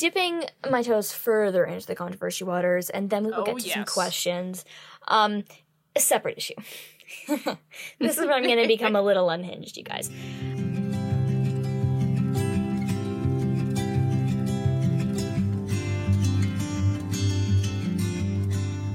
dipping my toes further into the controversy waters, and then we will Oh, get to some questions. Um, a separate issue. this is where I'm going to become a little unhinged, you guys.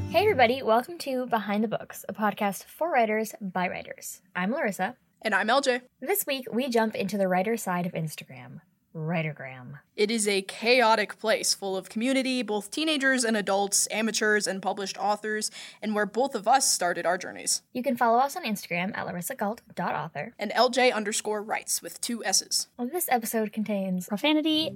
Hey, everybody, welcome to Behind the Books, a podcast for writers by writers. I'm Larissa. And I'm LJ. This week, we jump into the writer side of Instagram, Writergram. It is a chaotic place full of community, both teenagers and adults, amateurs and published authors, and where both of us started our journeys. You can follow us on Instagram at larissagault.author. And LJ underscore writes with two S's. Well, this episode contains profanity.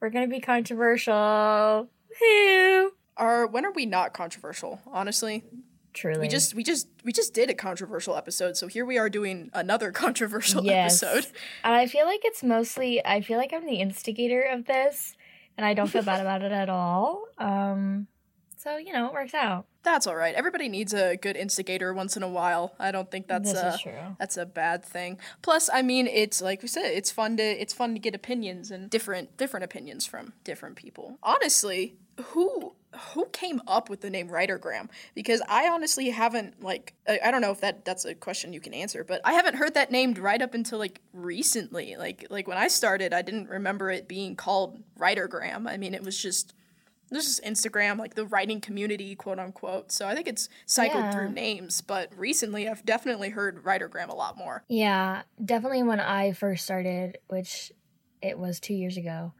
We're gonna be controversial. Woo! Are when are we not controversial? Honestly, Truly. we just we just we just did a controversial episode, so here we are doing another controversial yes. episode. I feel like it's mostly. I feel like I'm the instigator of this, and I don't feel bad about it at all. Um, so you know, it works out. That's all right. Everybody needs a good instigator once in a while. I don't think that's this true. that's a bad thing. Plus, I mean, it's like we said, it's fun to it's fun to get opinions and different different opinions from different people. Honestly, who who came up with the name Writergram? Because I honestly haven't like I, I don't know if that that's a question you can answer, but I haven't heard that named right up until like recently. Like like when I started, I didn't remember it being called Writergram. I mean, it was just this is Instagram, like the writing community, quote unquote. So I think it's cycled Yeah. through names, but recently I've definitely heard Writergram a lot more. Yeah, definitely when I first started, which it was two years ago,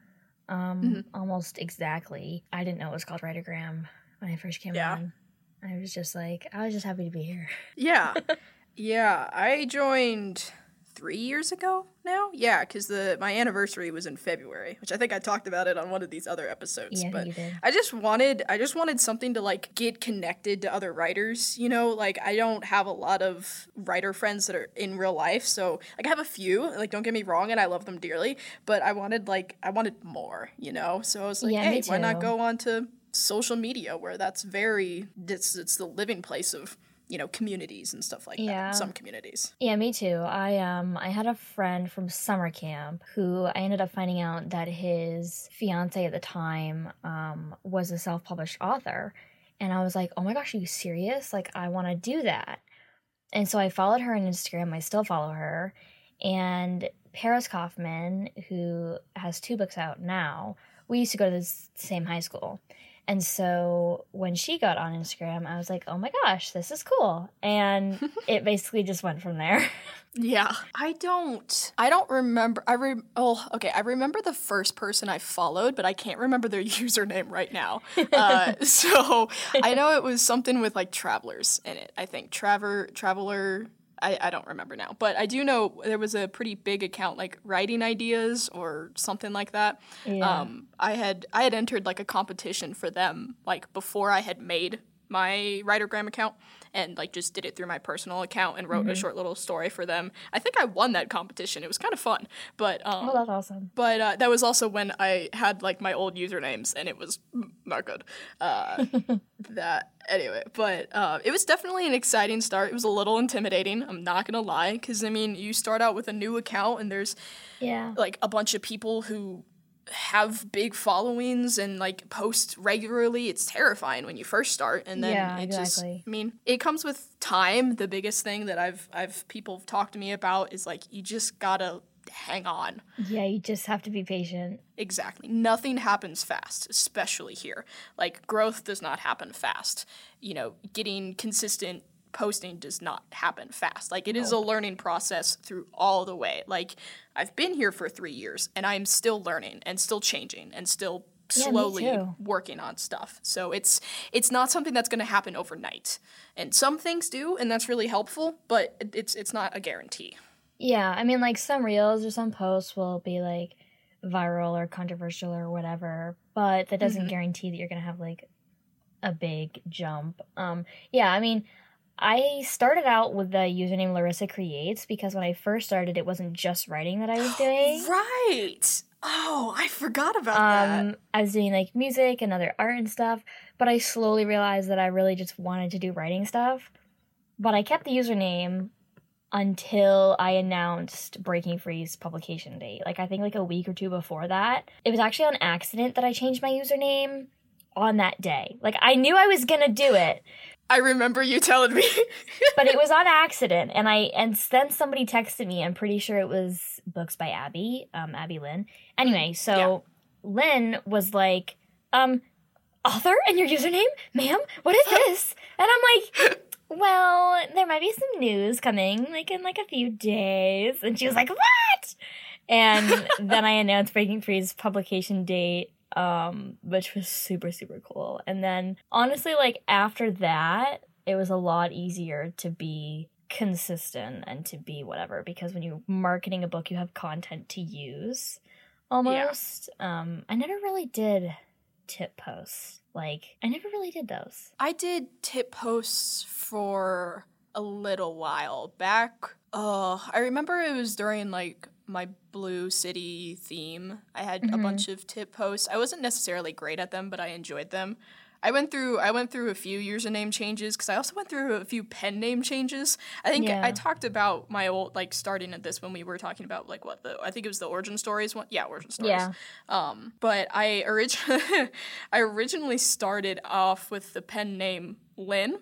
um, Mm-hmm. almost exactly. I didn't know it was called Writergram when I first came Yeah. on. I was just like, I was just happy to be here. Yeah. yeah, I joined 3 years ago now. Yeah, cuz the my anniversary was in February, which I think I talked about it on one of these other episodes, Yeah, but you did. I just wanted I just wanted something to like get connected to other writers, you know, like I don't have a lot of writer friends that are in real life, so like I have a few, like don't get me wrong and I love them dearly, but I wanted like I wanted more, you know. So I was like, Yeah, hey, why not go on to social media where that's very it's it's the living place of, you know, communities and stuff like Yeah. that. Some communities. Yeah, me too. I um I had a friend from summer camp who I ended up finding out that his fiance at the time um was a self-published author. And I was like, "Oh my gosh, are you serious? Like I want to do that." And so I followed her on Instagram. I still follow her. And Paris Kaufman, who has two books out now, we used to go to the same high school. And so when she got on Instagram, I was like, oh my gosh, this is cool. And it basically just went from there. Yeah. I don't I don't remember I re- oh okay, I remember the first person I followed, but I can't remember their username right now. Uh, so I know it was something with like travelers in it. I think Traver Traveler I, I don't remember now, but I do know there was a pretty big account like writing ideas or something like that. Yeah. Um, I had I had entered like a competition for them like before I had made my Writergram account and like just did it through my personal account and wrote Mm-hmm. a short little story for them. I think I won that competition. It was kind of fun, but um, oh, that's awesome. but uh, that was also when I had like my old usernames and it was not good. Uh, that anyway, but uh, it was definitely an exciting start. It was a little intimidating. I'm not gonna lie, because I mean, you start out with a new account and there's Yeah. like a bunch of people who have big followings and like post regularly it's terrifying when you first start and then Yeah, it just i mean it comes with time the biggest thing that i've i've people have talked to me about is like you just gotta hang on Yeah, you just have to be patient. Exactly. Nothing happens fast, especially here. Like, growth does not happen fast. You know, getting consistent posting does not happen fast. Like, it is a learning process through all the way. Like, I've been here for three years and I'm still learning and still changing and still slowly too. working on stuff. So it's it's not something that's going to happen overnight. And some things do, and that's really helpful, but it's it's not a guarantee. Yeah, I mean, like some reels or some posts will be like viral or controversial or whatever, but that doesn't Mm-hmm. guarantee that you're gonna have like a big jump. Um, yeah, I mean, I started out with the username Larissa Creates because when I first started, it wasn't just writing that I was doing. right. Oh, I forgot about Um, that. I was doing like music and other art and stuff, but I slowly realized that I really just wanted to do writing stuff. But I kept the username until I announced Breaking Free's publication date. Like I think like a week or two before that. It was actually on accident that I changed my username on that day. Like I knew I was gonna do it, I remember you telling me. but it was on accident and i and then somebody texted me. I'm pretty sure it was books by abby um abby lynn. Anyway so lynn was like um author and your username ma'am? What is this? And i'm like well there might be some news coming like in like a few days. And she was like what? And then i announced breaking free's publication date um which was super super cool. And then honestly like after that it was a lot easier to be consistent and to be whatever because when you're marketing a book you have content to use almost. Um i never really did tip posts. Like i never really did those. I did tip posts for a little while back. Uh, I remember it was during like my Blue City theme. I had a Mhm. bunch of tip posts. I wasn't necessarily great at them, but I enjoyed them. I went through I went through a few username changes because I also went through a few pen name changes. I think Yeah. I talked about my old like starting at this when we were talking about like what the I think it was the origin stories one. Yeah, origin stories. yeah Um, but I originally I originally started off with the pen name Lynn,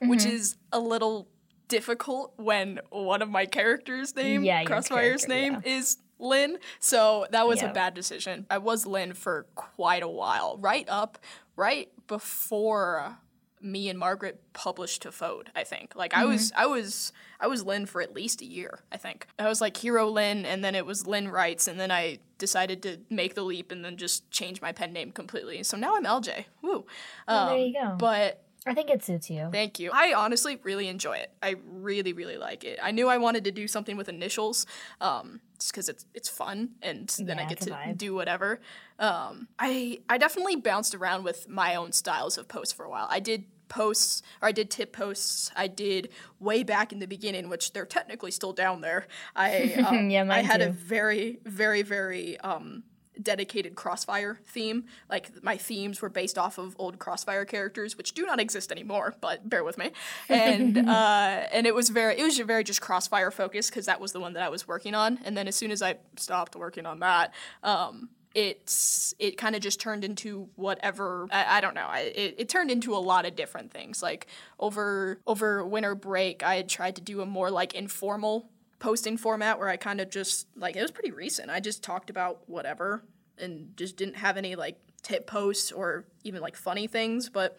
which Mhm. is a little difficult when one of my characters' name, Yeah, Crossfire's character, name, is Lynn. So that was Yeah. a bad decision. I was Lynn for quite a while, right up, right before me and Margaret published to Fode, I think. Like I was I was I was Lynn for at least a year, I think. I was like Hero Lynn and then it was Lynn Writes and then I decided to make the leap and then just change my pen name completely. So now I'm LJ. Woo. Well, there Um, you go But i think it suits you Thank you. I honestly really enjoy it. I really, really like it. I knew I wanted to do something with initials, um, just because it's it's fun, and then I get to vibe. do whatever. Um, I I definitely bounced around with my own styles of posts for a while. I did posts or I did tip posts. I did way back in the beginning, which they're technically still down there. I um, Yeah, I had a very, very, very um, dedicated Crossfire theme. Like my themes were based off of old Crossfire characters, which do not exist anymore. But bear with me. And uh, and it was very, it was very just Crossfire focused because that was the one that I was working on. And then as soon as I stopped working on that, um, it's it kind of just turned into whatever I, I don't know I, it, it turned into a lot of different things like over over winter break i had tried to do a more like informal posting format where i kind of just like it was pretty recent. I just talked about whatever and just didn't have any like tip posts or even like funny things but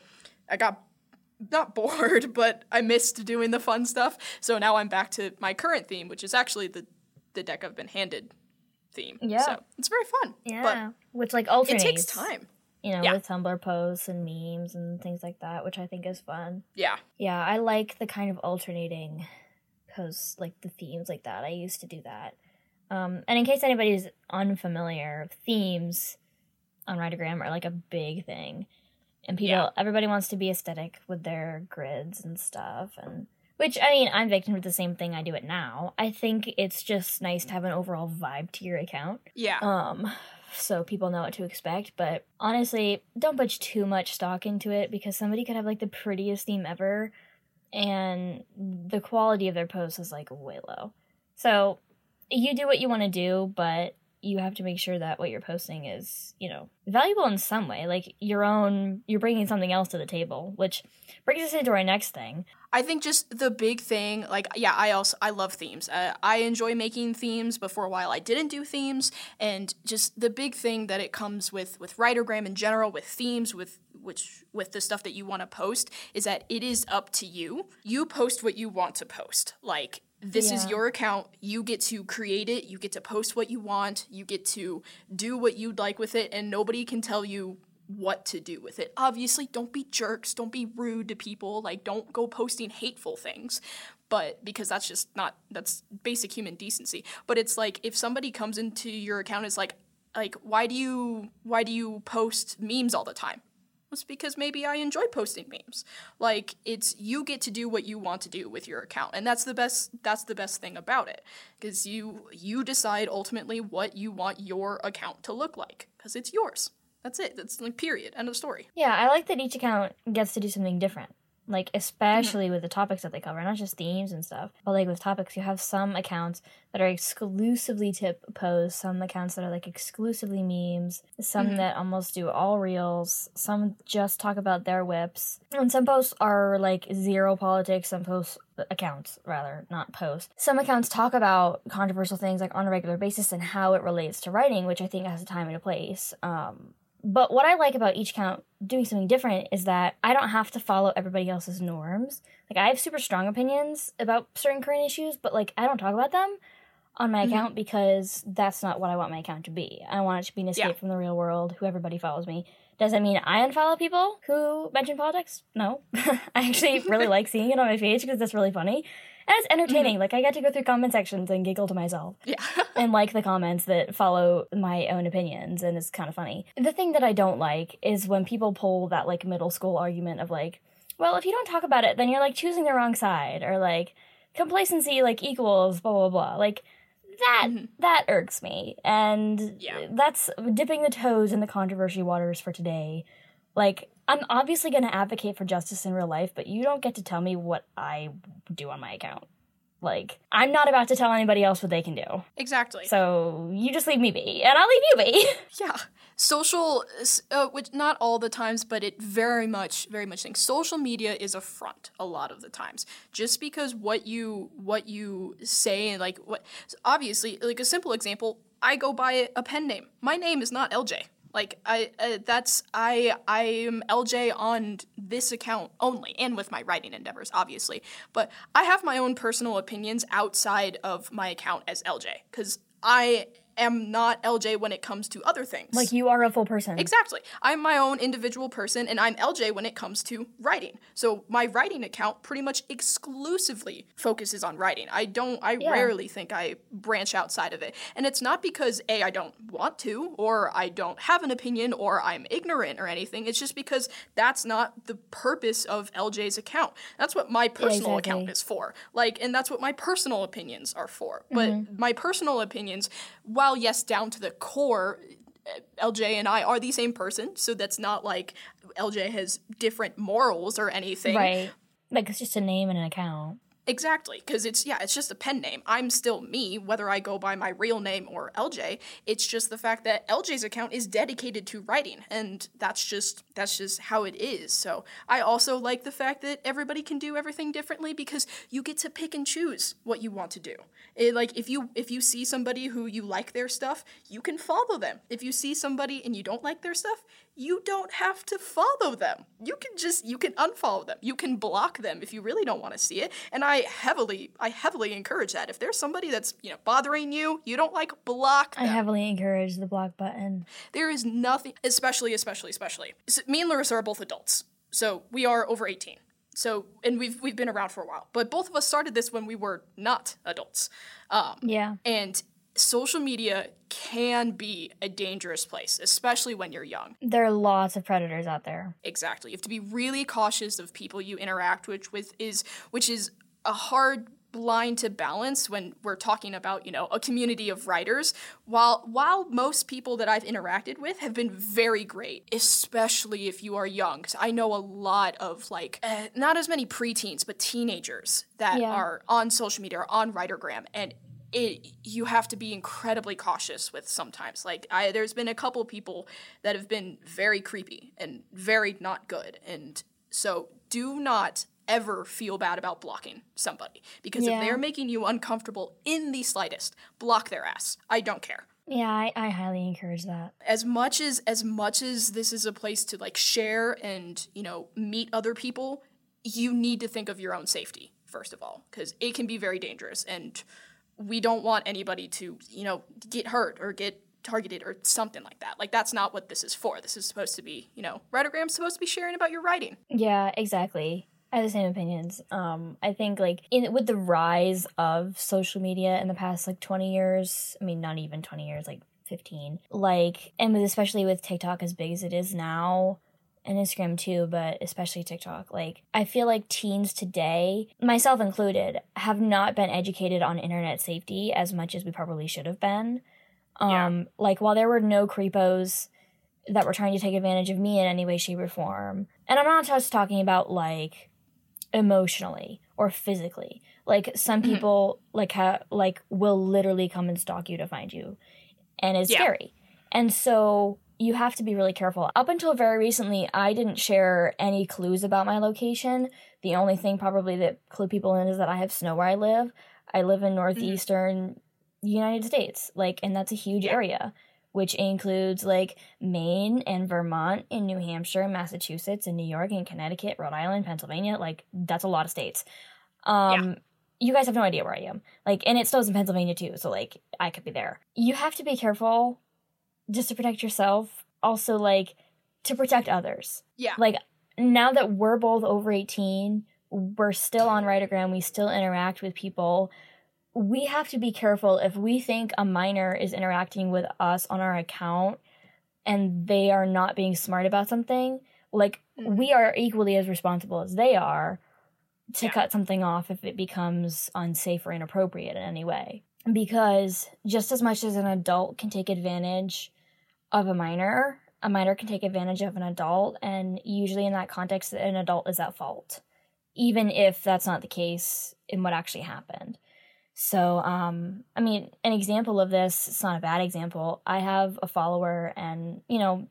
i got not bored but i missed doing the fun stuff. So now i'm back to my current theme which is actually the the deck i've been handed theme. Yeah. so it's very fun yeah But which like alternates it takes time. You know Yeah. with tumblr posts and memes and things like that which i think is fun. Yeah. Yeah, I like the kind of alternating posts, like the themes like that. I used to do that. Um, and in case anybody's unfamiliar, themes on Writergram are like a big thing. And people, Yeah. everybody wants to be aesthetic with their grids and stuff. And which, I mean, I'm victim to the same thing I do it now. I think it's just nice to have an overall vibe to your account yeah um so people know what to expect but honestly don't put too much stock into it because somebody could have like the prettiest theme ever and the quality of their posts is like way low so you do what you want to do but you have to make sure that what you're posting is you know valuable in some way like your own you're bringing something else to the table which brings us into our next thing I think just the big thing, like, yeah, I also I love themes. Uh, I enjoy making themes, but for a while I didn't do themes, and just the big thing that it comes with with Writergram in general, with themes, with which with the stuff that you want to post, is that it is up to you. You post what you want to post. Like this is your account. You get to create it. You get to post what you want. You get to do what you'd like with it, and nobody can tell you what to do with it. Obviously, don't be jerks, don't be rude to people, like don't go posting hateful things. But because that's just not that's basic human decency. But it's like if somebody comes into your account is like like why do you why do you post memes all the time? Was because maybe I enjoy posting memes. Like it's you get to do what you want to do with your account. And that's the best that's the best thing about it cuz you you decide ultimately what you want your account to look like cuz it's yours. That's it. That's like period. End of story. Yeah, I like that each account gets to do something different. Like especially mm-hmm. with the topics that they cover, not just themes and stuff, but like with topics, you have some accounts that are exclusively tip posts, some accounts that are like exclusively memes, some mm-hmm. that almost do all reels, some just talk about their whips, and some posts are like zero politics. Some posts accounts rather not posts some accounts talk about controversial things like on a regular basis and how it relates to writing which i think has a time and a place um, but what I like about each count doing something different is that I don't have to follow everybody else's norms. Like I have super strong opinions about certain current issues, but like I don't talk about them on my mm-hmm. account because that's not what I want my account to be. I want it to be an escape yeah. from the real world, who everybody follows me. Does that mean I unfollow people who mention politics? No. I actually really like seeing it on my page because that's really funny and it's entertaining. Mm-hmm. Like I get to go through comment sections and giggle to myself. Yeah. and like the comments that follow my own opinions and it's kind of funny. The thing that I don't like is when people pull that like middle school argument of like, well, if you don't talk about it, then you're like choosing the wrong side or like complacency like equals blah blah blah. Like that mm-hmm. that irks me. And yeah. that's dipping the toes in the controversy waters for today. Like I'm obviously going to advocate for justice in real life, but you don't get to tell me what I do on my account. Like, I'm not about to tell anybody else what they can do. Exactly. So you just leave me be, and I'll leave you be. yeah. Social, uh, which not all the times, but it very much, very much things. Social media is a front a lot of the times. Just because what you what you say and like what, obviously, like a simple example, I go by a pen name. My name is not LJ. Like I uh, that's I I am LJ on this account only and with my writing endeavors obviously. But I have my own personal opinions outside of my account as LJ cuz I am not LJ when it comes to other things. Like you are a full person. Exactly. I'm my own individual person and I'm LJ when it comes to writing. So my writing account pretty much exclusively focuses on writing. I don't I yeah. rarely think I branch outside of it. And it's not because A I don't want to or I don't have an opinion or I'm ignorant or anything. It's just because that's not the purpose of LJ's account. That's what my personal yeah, exactly. account is for. Like and that's what my personal opinions are for. But mm-hmm. my personal opinions while while yes, down to the core, LJ and I are the same person, so that's not like LJ has different morals or anything. Right. Like it's just a name and an account. Exactly, because it's yeah, it's just a pen name. I'm still me, whether I go by my real name or LJ. It's just the fact that LJ's account is dedicated to writing, and that's just that's just how it is. So I also like the fact that everybody can do everything differently because you get to pick and choose what you want to do. It, like if you if you see somebody who you like their stuff, you can follow them. If you see somebody and you don't like their stuff, you don't have to follow them. You can just you can unfollow them. You can block them if you really don't want to see it. And I heavily I heavily encourage that. If there's somebody that's, you know, bothering you, you don't like block them. I heavily encourage the block button. There is nothing especially especially especially. So me and Larissa are both adults. So we are over 18. So and we've we've been around for a while. But both of us started this when we were not adults. Um, yeah. And social media can be a dangerous place, especially when you're young. There are lots of predators out there. Exactly. You have to be really cautious of people you interact with, with is which is a hard line to balance when we're talking about you know a community of writers while while most people that i've interacted with have been very great especially if you are young because i know a lot of like uh, not as many preteens but teenagers that yeah. are on social media or on writergram and it you have to be incredibly cautious with sometimes. Like I there's been a couple people that have been very creepy and very not good. And so do not ever feel bad about blocking somebody because yeah. if they're making you uncomfortable in the slightest, block their ass. I don't care. Yeah, I, I highly encourage that. As much as as much as this is a place to like share and, you know, meet other people, you need to think of your own safety first of all because it can be very dangerous and we don't want anybody to, you know, get hurt or get targeted or something like that. Like that's not what this is for. This is supposed to be, you know, Writergram's supposed to be sharing about your writing. Yeah, exactly. I have the same opinions. Um, I think like in with the rise of social media in the past like twenty years, I mean not even twenty years, like fifteen, like and especially with TikTok as big as it is now, and Instagram too, but especially TikTok. Like, I feel like teens today, myself included, have not been educated on internet safety as much as we probably should have been. Um, Yeah. like while there were no creepos that were trying to take advantage of me in any way, shape, or form, and I'm not just talking about like emotionally or physically. Like some Mhm. people like ha- like will literally come and stalk you to find you, and it's Yeah. scary. And so you have to be really careful. Up until very recently, I didn't share any clues about my location. The only thing probably that clue people in is that I have snow where I live. I live in northeastern United States, like, and that's a huge area, which includes like Maine and Vermont and New Hampshire and Massachusetts and New York and Connecticut, Rhode Island, Pennsylvania. Like, that's a lot of states. Um, you guys have no idea where I am. Like, and it snows in Pennsylvania too, so like, I could be there. You have to be careful just to protect yourself. Also, like, to protect others Yeah. like now that we're both over 18 we're still on writergram we still interact with people we have to be careful if we think a minor is interacting with us on our account and they are not being smart about something like Mhm. we are equally as responsible as they are to Yeah. cut something off if it becomes unsafe or inappropriate in any way because just as much as an adult can take advantage of a minor a minor can take advantage of an adult and usually in that context an adult is at fault even if that's not the case in what actually happened. So um i mean an example of this it's not a bad example. I have a follower and you know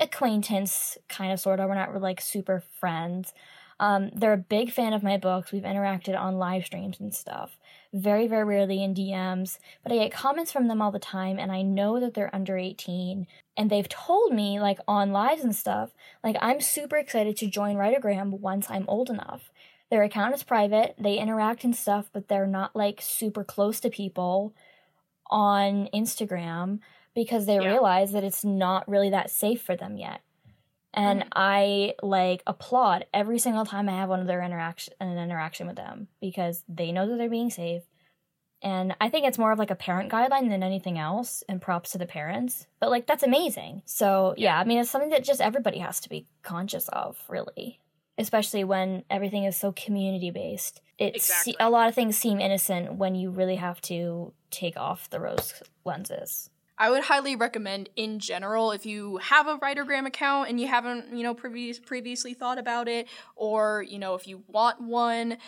acquaintance kind of sort of we're not really, like super friends. Um, they're a big fan of my books. We've interacted on live streams and stuff very very rarely in dms but i get comments from them all the time and i know that they're under 18 and they've told me like on lives and stuff like i'm super excited to join writergram once i'm old enough their account is private they interact and stuff but they're not like super close to people on instagram because they Yeah. realize that it's not really that safe for them yet and Mhm. i like applaud every single time i have one of their interaction an interaction with them because they know that they're being safe and I think it's more of like a parent guideline than anything else, and props to the parents. But like that's amazing. So yeah, I mean it's something that just everybody has to be conscious of, really. Especially when everything is so community based. It's Exactly. a lot of things seem innocent when you really have to take off the rose lenses. I would highly recommend in general if you have a Writergram account and you haven't, you know, previous previously thought about it or, you know, if you want one,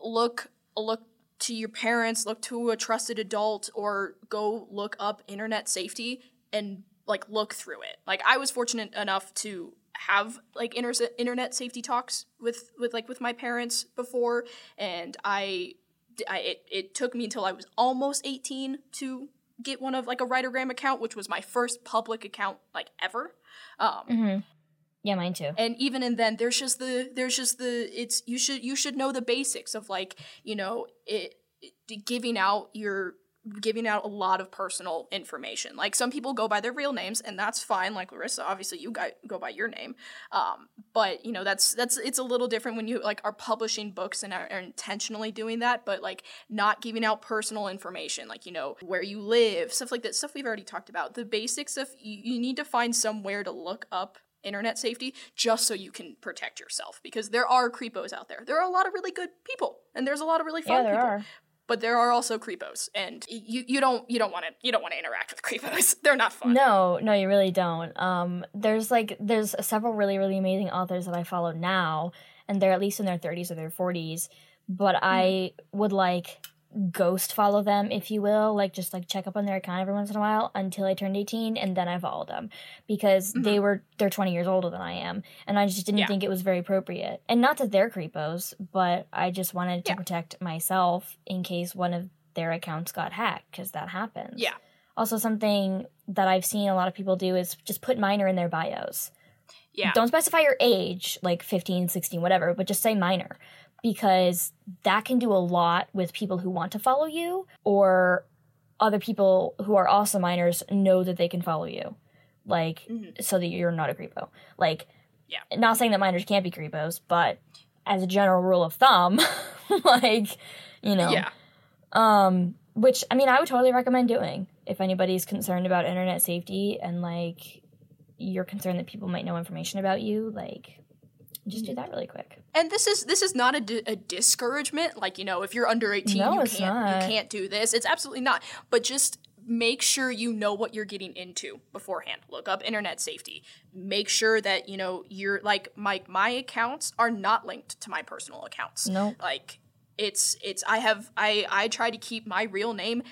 look look to your parents, look to a trusted adult or go look up internet safety and like look through it. Like I was fortunate enough to have like inter- internet safety talks with with like with my parents before and I I, it, it took me until I was almost 18 to get one of like a Writergram account, which was my first public account like ever. Um, Mm-hmm. Yeah, mine too. and even in then, there's just the there's just the it's you should you should know the basics of like you know it, it giving out your giving out a lot of personal information. Like some people go by their real names, and that's fine. Like Larissa, obviously you guys go by your name, um, but you know that's that's it's a little different when you like are publishing books and are, are intentionally doing that, but like not giving out personal information, like you know where you live, stuff like that. Stuff we've already talked about. The basics of you, you need to find somewhere to look up internet safety just so you can protect yourself because there are creepos out there. There are a lot of really good people and there's a lot of really fun Yeah, there people are. But there are also creepos and you you don't you don't want to you don't want to interact with creepos they're not fun No, no, you really don't. Um, there's like there's several really really amazing authors that I follow now, and they're at least in their 30s or their 40s. But I would like ghost follow them, if you will, like just like check up on their account every once in a while until I turned 18, and then I followed them because they mm-hmm. were they're 20 years older than I am, and I just didn't Yeah. think it was very appropriate. And not that they're creepos, but I just wanted to Yeah. protect myself in case one of their accounts got hacked because that happens. yeah Also, something that I've seen a lot of people do is just put minor in their bios. yeah Don't specify your age, like 15, 16, whatever, but just say minor because that can do a lot with people who want to follow you or other people who are also minors know that they can follow you. Like, Mhm. so that you're not a creepo. Like, Yeah. not saying that minors can't be creepos, but as a general rule of thumb, like, you know, yeah um, which I mean, I would totally recommend doing if anybody's concerned about internet safety and like you're concerned that people might know information about you, like just do mm-hmm. that really quick. And this is this is not a, di- a discouragement. Like you know, if you're under eighteen, No, you can't not. you can't do this. It's absolutely not. But just make sure you know what you're getting into beforehand. Look up internet safety. Make sure that you know you're like my my accounts are not linked to my personal accounts. Nope. Like it's it's I have I I try to keep my real name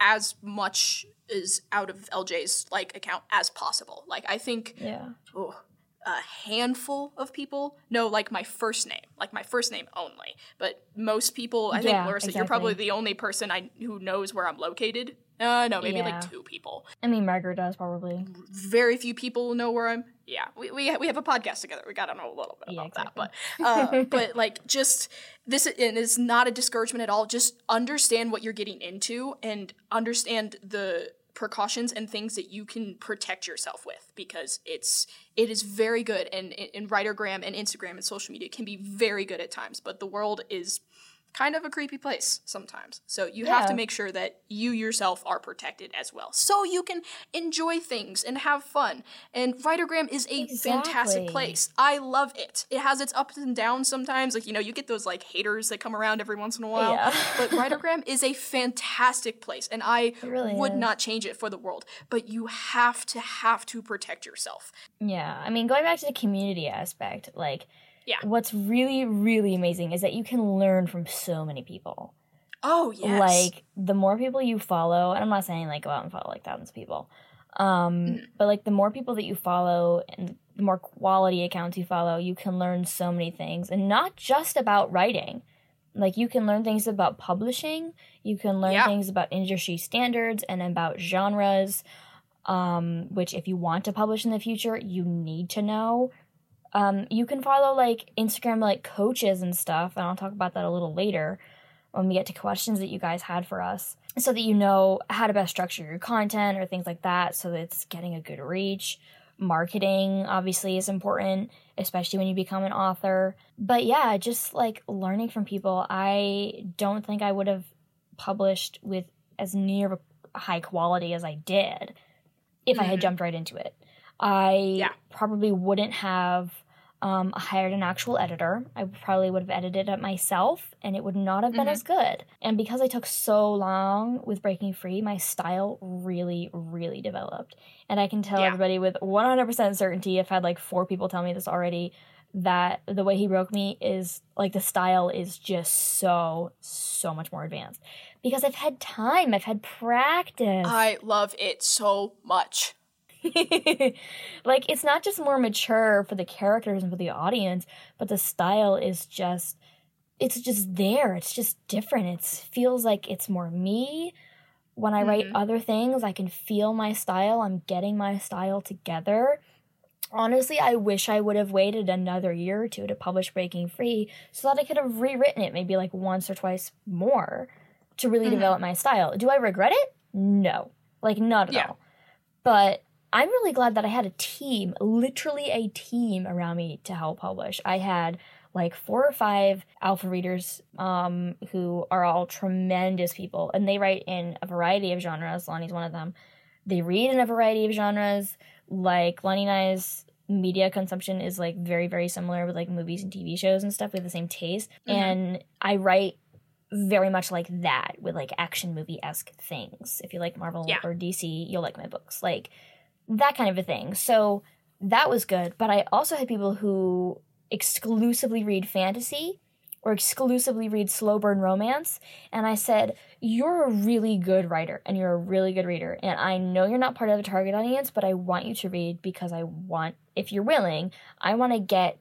as much as out of LJ's like account as possible. Like I think Yeah. oh, a handful of people know like my first name, like my first name only. But most people, I think Yeah, Larissa, you're probably the only person I who knows where I'm located. Uh, no, maybe Yeah. like two people. I mean, Margaret does probably. Very few people know where I'm. Yeah, we we, we have a podcast together. We gotta know a little bit Yeah, about exactly. that. But uh, but like just this and it's not a discouragement at all. Just understand what you're getting into and understand the precautions and things that you can protect yourself with because it's it is very good. And in writergram and instagram and social media can be very good at times but the world is kind of a creepy place sometimes. So you have to make sure that you yourself are protected as well. So you can enjoy things and have fun. And writergram is a fantastic place. I love it. It has its ups and downs sometimes. Like you know you get those like haters that come around every once in a while. Yeah. but writergram is a fantastic place and i really would is. not change it for the world. But you have to have to protect yourself. Yeah, I mean, going back to the community aspect, like, Yeah. what's really, really amazing is that you can learn from so many people. oh yes Like, the more people you follow, and I'm not saying like go out and follow like thousands of people, um, but like the more people that you follow and the more quality accounts you follow, you can learn so many things, and not just about writing. Like, you can learn things about publishing, you can learn Yeah. things about industry standards and about genres um, which if you want to publish in the future, you need to know. Um, you can follow like Instagram like coaches and stuff, and I'll talk about that a little later when we get to questions that you guys had for us, so that you know how to best structure your content or things like that, so that it's getting a good reach. Marketing obviously is important, especially when you become an author. But yeah, just like learning from people. I don't think I would have published with as near a high quality as I did if I had Mhm. jumped right into it. I Yeah. probably wouldn't have um, hired an actual editor. I probably would have edited it myself, and it would not have been Mhm. as good. And because I took so long with Breaking Free, my style really, really developed. And I can tell Yeah. everybody with 100% certainty, I've had like four people tell me this already, that the way he broke me is like the style is just so, so much more advanced. Because I've had time, I've had practice. i love it so much like it's not just more mature for the characters and for the audience, but the style is just it's just there. It's just different. It feels like it's more me. When I write Mhm. other things, I can feel my style. I'm getting my style together. Honestly, I wish I would have waited another year or two to publish Breaking Free so that I could have rewritten it maybe like once or twice more to really Mhm. develop my style. Do I regret it? No. Like, not at Yeah. all. But I'm really glad that I had a team, literally a team around me to help publish. I had like four or five alpha readers um, who are all tremendous people, and they write in a variety of genres. Lonnie's one of them. They read in a variety of genres. Like Lonnie and I's media consumption is like very, very similar with like movies and TV shows and stuff. We have the same taste, Mhm. and I write very much like that with like action movie esque things. If you like Marvel Yeah. or DC, you'll like my books. Like that kind of a thing. So that was good. But I also had people who exclusively read fantasy or exclusively read slow burn romance. And I said, You're a really good writer and you're a really good reader. And I know you're not part of the target audience, but I want you to read because I want, if you're willing, I want to get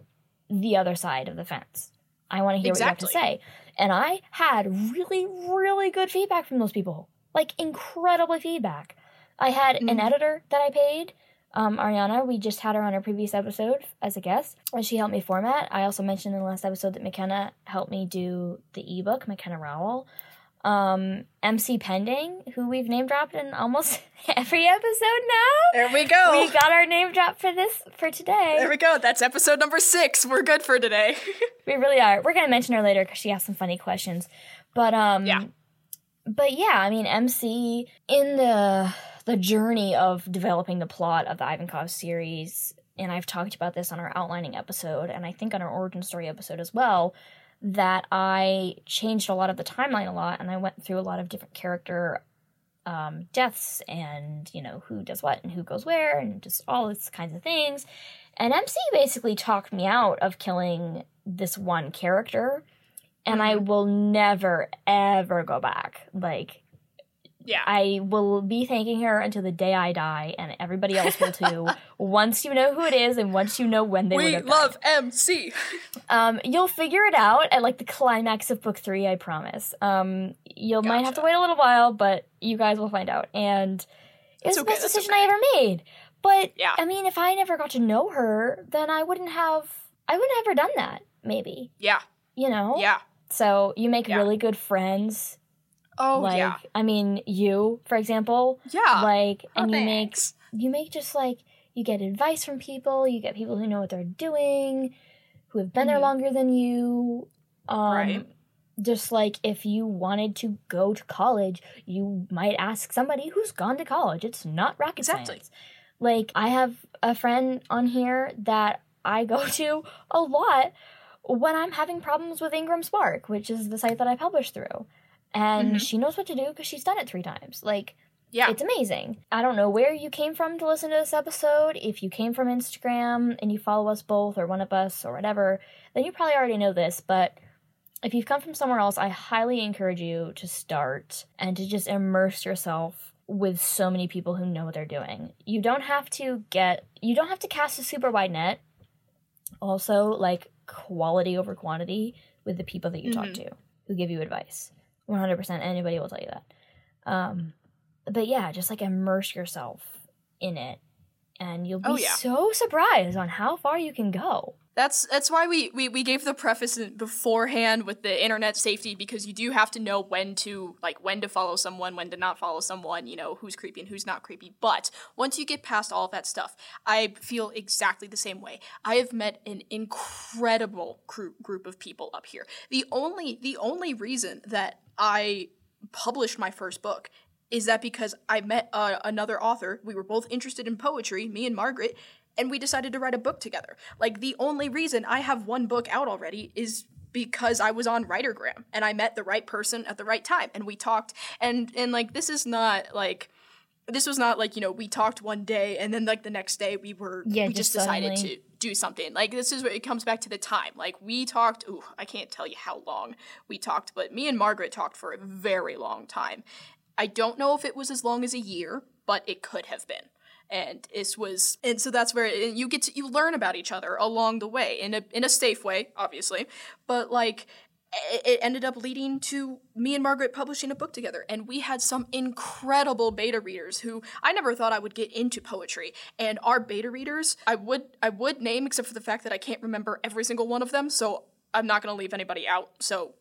the other side of the fence. I want to hear what you have to say. And I had really, really good feedback from those people. Like incredible feedback. I had an Mhm. editor that I paid, um, Ariana. We just had her on our previous episode as a guest, and she helped me format. I also mentioned in the last episode that McKenna helped me do the ebook, McKenna Rowell. Um, MC Pending, who we've name dropped in almost every episode now. there we go We got our name drop for this for today. there we go that's episode number six we're good for today We really are. We're gonna mention her later because she has some funny questions. But um, Yeah. But yeah, I mean, MC in the the journey of developing the plot of the Ivankov series, and I've talked about this on our outlining episode, and I think on our origin story episode as well, that I changed a lot of the timeline a lot, and I went through a lot of different character um, deaths and you know who does what and who goes where and just all these kinds of things. And MC basically talked me out of killing this one character, and I will never ever go back. Like Yeah. I will be thanking her until the day I die, and everybody else will too. once you know who it is, and once you know when they would we have died. love MC. Um, you'll figure it out at like the climax of book three. I promise. Um, you might have to wait a little while, but you guys will find out. And it was the best decision okay. I ever made. But Yeah. I mean, if I never got to know her, then I wouldn't have. I wouldn't have ever done that. Maybe Yeah. you know. Yeah. So you make Yeah. really good friends. Oh like yeah. I mean, you, for example, Yeah. like, Oh, and you make you make just like you get advice from people you get people who know what they're doing who have been there Mhm. longer than you um Right. just like if you wanted to go to college you might ask somebody who's gone to college it's not rocket Exactly. science like i have a friend on here that i go to a lot when i'm having problems with ingram spark which is the site that i publish through and Mhm. she knows what to do because she's done it three times like Yeah. it's amazing. I don't know where you came from to listen to this episode. If you came from Instagram and you follow us both or one of us or whatever, then you probably already know this. But if you've come from somewhere else, I highly encourage you to start and to just immerse yourself with so many people who know what they're doing. You don't have to get, you don't have to cast a super wide net. Also, like quality over quantity with the people that you talk Mhm. to who give you advice. 100% anybody will tell you that. Um, but yeah, just like immerse yourself in it, and you'll be Oh, yeah. so surprised on how far you can go. That's that's why we, we we gave the preface beforehand with the internet safety because you do have to know when to like when to follow someone, when to not follow someone, you know, who's creepy and who's not creepy. But once you get past all of that stuff, I feel exactly the same way. I have met an incredible cru- group of people up here. The only the only reason that I published my first book is that because I met uh, another author. We were both interested in poetry, me and Margaret, and we decided to write a book together. Like the only reason I have one book out already is because I was on Writergram and I met the right person at the right time and we talked and and like this is not like this was not like you know we talked one day and then like the next day we were Yeah, we just, just decided to do something. Like this is where it comes back to the time. Like we talked ooh i can't tell you how long we talked but me and margaret talked for a very long time. I don't know if it was as long as a year but it could have been and this was and so that's where and you get to you learn about each other along the way in a in a safe way obviously but like it it ended up leading to me and Margaret publishing a book together. And we had some incredible beta readers who I never thought I would get into poetry. And our beta readers, I would I would name except for the fact that I can't remember every single one of them. So I'm not gonna leave anybody out. So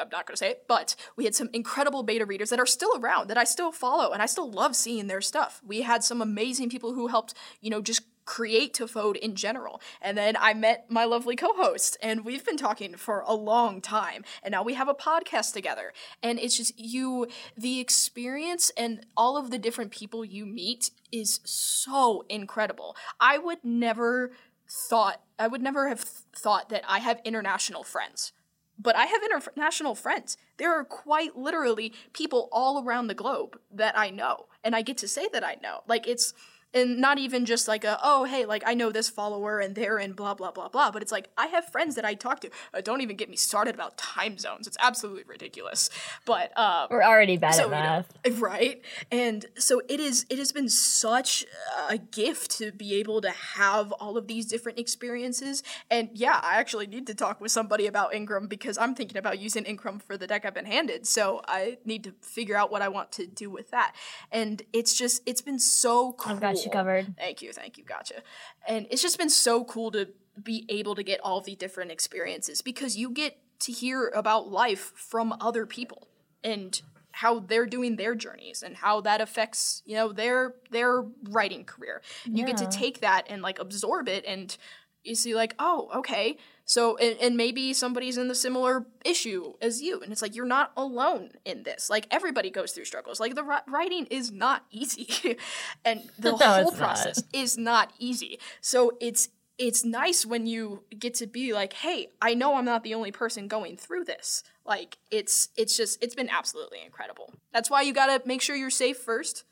I'm not going to say it, but we had some incredible beta readers that are still around that I still follow and I still love seeing their stuff. We had some amazing people who helped, you know, just create Tofode in general. And then I met my lovely co-host and we've been talking for a long time and now we have a podcast together. And it's just you the experience and all of the different people you meet is so incredible. I would never thought I would never have thought that I have international friends but I have international friends. There are quite literally people all around the globe that I know, and I get to say that I know. Like it's and not even just like a oh hey like I know this follower and they're in blah blah blah blah, but it's like I have friends that I talk to. Uh, don't even get me started about time zones. It's absolutely ridiculous. But uh, We're already bad so, at you know, right and so it is it has been such a gift to be able to have all of these different experiences and yeah i actually need to talk with somebody about ingram because i'm thinking about using ingram for the deck i've been handed so i need to figure out what i want to do with that and it's just it's been so cool I've got you covered. Thank you, thank you, gotcha. And it's just been so cool to be able to get all the different experiences because you get to hear about life from other people and how they're doing their journeys and how that affects, you know, their their writing career. You get to take that and like absorb it and you see like, oh, okay, So, and, and maybe somebody's in the similar issue as you, and it's like you're not alone in this. Like everybody goes through struggles. Like the writing is not easy, and the No, whole process is not easy. So it's it's nice when you get to be like, hey, I know I'm not the only person going through this. Like it's it's just it's been absolutely incredible. That's why you gotta make sure you're safe first,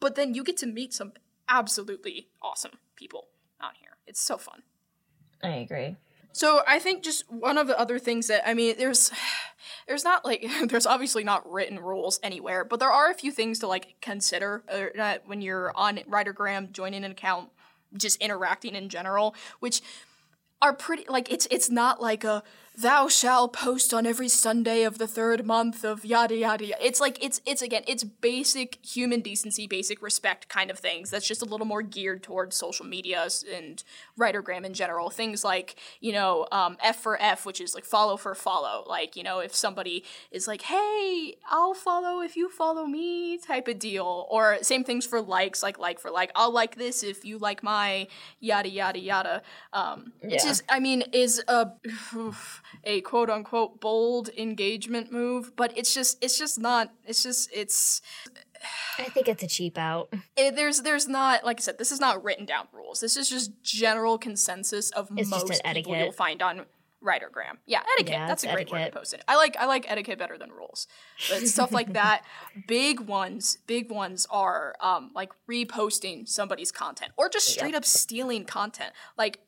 but then you get to meet some absolutely awesome people out here. It's so fun. I agree. So I think just one of the other things that I mean, there's there's not like there's obviously not written rules anywhere, but there are a few things to like consider uh, when you're on Writergram, joining an account, just interacting in general, which are pretty like it's it's not like a thou shall post on every Sunday of the third month of yada yada. yada. It's like it's it's again it's basic human decency, basic respect kind of things. That's just a little more geared towards social media and writergram in general. Things like you know um, F for F, which is like follow for follow. Like you know if somebody is like hey I'll follow if you follow me type of deal. Or same things for likes like like for like I'll like this if you like my yada yada yada. Um, Yeah. just I mean is a a quote unquote bold engagement move, but it's just it's just not it's just it's I think it's a cheap out. it, there's there's not like I said this is not written down rules. This is just general consensus of It's most people etiquette. you'll find on Writergram. Yeah, etiquette. Yeah, That's a great word to post it. I like I like etiquette better than rules. But stuff like that, big ones, big ones are um like reposting somebody's content or just straight up stealing content. Like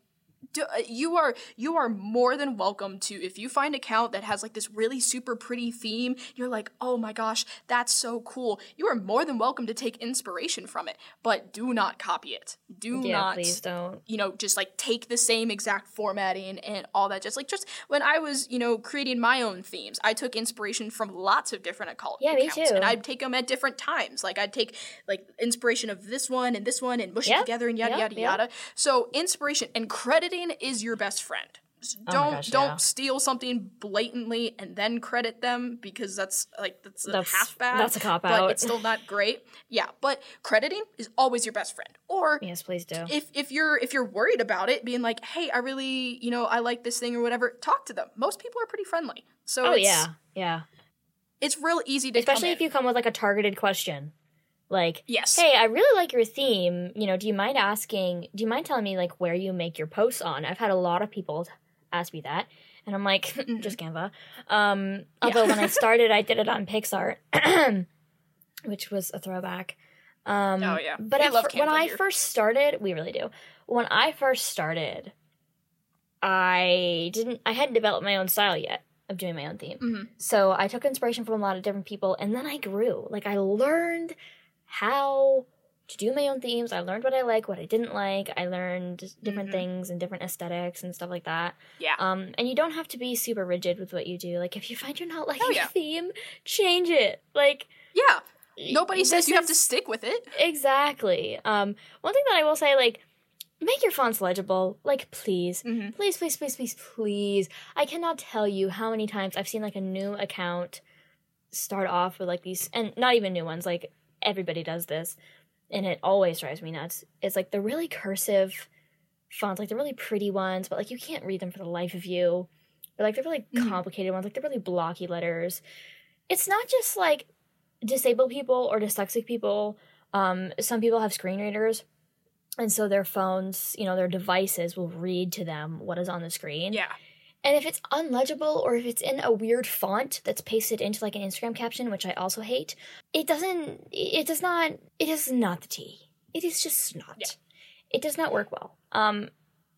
do, uh, you are you are more than welcome to if you find an account that has like this really super pretty theme you're like oh my gosh that's so cool you are more than welcome to take inspiration from it but do not copy it do Yeah, not please don't. you know just like take the same exact formatting and all that just like just when i was you know creating my own themes i took inspiration from lots of different occult Yeah, me accounts too. and i'd take them at different times like i'd take like inspiration of this one and this one and mush it Yep, together and yada yep, yada yep. yada so inspiration and crediting is your best friend S- Oh don't gosh, don't yeah. steal something blatantly and then credit them because that's like that's, a That's- half bad that's a cop but out. it's still not great yeah but crediting is always your best friend or Yes, please do. if if you're if you're worried about it being like hey i really you know i like this thing or whatever talk to them most people are pretty friendly so Oh it's, yeah, yeah. it's real easy to Especially if you come with like a targeted question, like, yes "Hey, I really like your theme. You know, do you mind asking? Do you mind telling me like where you make your posts on?" I've had a lot of people ask me that, and I'm like, "Just Canva." Um, although when I started, I did it on PicsArt, which was a throwback. Um, Oh, yeah. But love fir- when I first started, we really do. When I first started, I didn't. I hadn't developed my own style yet of doing my own theme. Mhm. So I took inspiration from a lot of different people, and then I grew. Like I learned how to do my own themes. I learned what I like, what I didn't like. I learned different Mhm. things and different aesthetics and stuff like that. yeah Um, and you don't have to be super rigid with what you do. Like if you find you're not liking Oh, yeah. your theme, change it. Like yeah nobody says you have to stick with it Exactly. Um, one thing that I will say, like, make your fonts legible. Like, please, Mhm. please, please, please, please, please. I cannot tell you how many times I've seen like a new account start off with like these, and not even new ones. Like everybody does this, and it always drives me nuts. It's like the really cursive fonts, like the really pretty ones, but like you can't read them for the life of you. Or like the really Mhm. complicated ones, like the really blocky letters. It's not just like disabled people or dyslexic people. Um, some people have screen readers, and so their phones, you know, their devices will read to them what is on the screen. yeah And if it's unlegible or if it's in a weird font that's pasted into like an Instagram caption, which I also hate, it doesn't. It does not. It is not the tea. It is just not. Yeah. It does not work well. Um,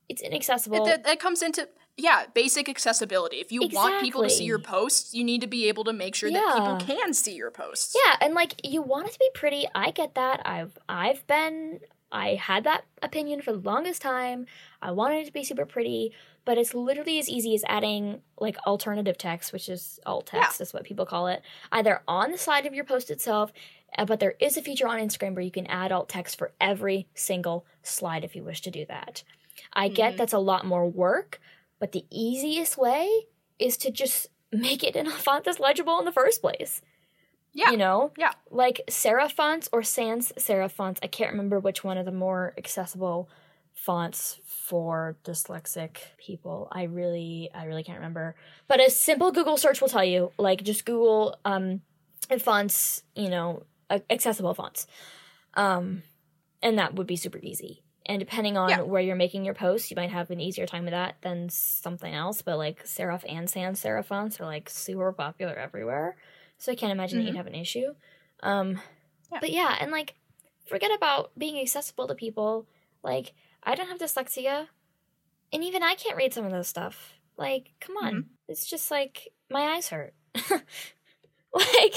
it's inaccessible. that, that comes into yeah basic accessibility if you want people to see your posts you need to be able to make sure that people can see your posts Yeah, and like you want it to be pretty. I get that. I've I've been I had that opinion for the longest time. I wanted it to be super pretty, but it's literally as easy as adding like alternative text, which is alt text is what people call it, either on the side of your post itself, uh, but there is a feature on Instagram where you can add alt text for every single slide if you wish to do that. I get Mhm. that's a lot more work, but the easiest way is to just make it in a font that's legible in the first place. Yeah. You know? Yeah. Like serif fonts or sans serif fonts. I can't remember which one of the more accessible fonts for dyslexic people. I really I really can't remember. But a simple Google search will tell you. Like just Google um fonts, you know, accessible fonts. Um and that would be super easy. And depending on Yeah. where you're making your posts, you might have an easier time with that than something else. But like serif and sans serif fonts are like super popular everywhere. So I can't imagine that Mhm. you'd have an issue. Um Yeah. but yeah, and like forget about being accessible to people. Like I don't have dyslexia, and even I can't read some of those stuff. Like, come on, Mhm. it's just like my eyes hurt. like,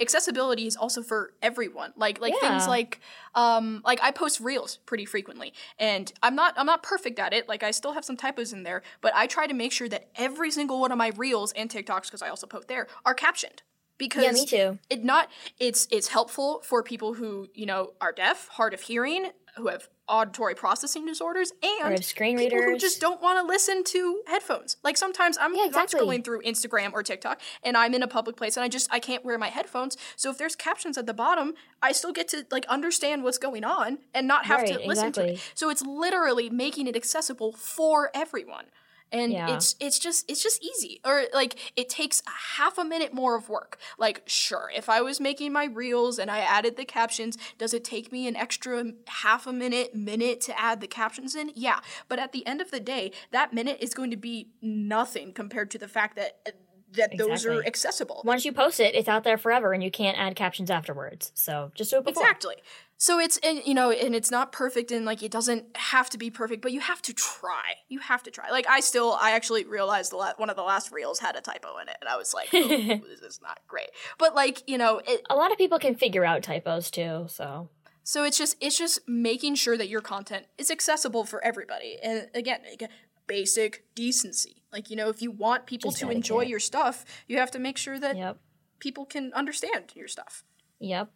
accessibility is also for everyone like like things like um like i post reels pretty frequently and i'm not i'm not perfect at it like i still have some typos in there but i try to make sure that every single one of my reels and tiktoks because i also post there are captioned because yeah, me too. it not it's it's helpful for people who you know are deaf hard of hearing who have auditory processing disorders and screen people who just don't want to listen to headphones. Like sometimes i'm Yeah, not exactly. scrolling through instagram or tiktok and i'm in a public place and i just i can't wear my headphones. So if there's captions at the bottom i still get to like understand what's going on and not have to Right, listen to it. so it's literally making it accessible for everyone and Yeah. it's it's just it's just easy or like it takes a half a minute more of work like sure if i was making my reels and i added the captions does it take me an extra half a minute minute to add the captions in yeah but at the end of the day that minute is going to be nothing compared to the fact that uh, that those are accessible Once you post it, it's out there forever, and you can't add captions afterwards. So just do it before. Exactly. So it's and you know and it's not perfect and like it doesn't have to be perfect, but you have to try. You have to try. Like I still I actually realized the la- one of the last reels had a typo in it, and I was like, oh, this is not great. But like you know it. A lot of people can figure out typos too. So So it's just it's just making sure that your content is accessible for everybody, and again. again Basic decency. Like, you know, if you want people Just to enjoy your stuff, you have to make sure that yep. people can understand your stuff. Yep.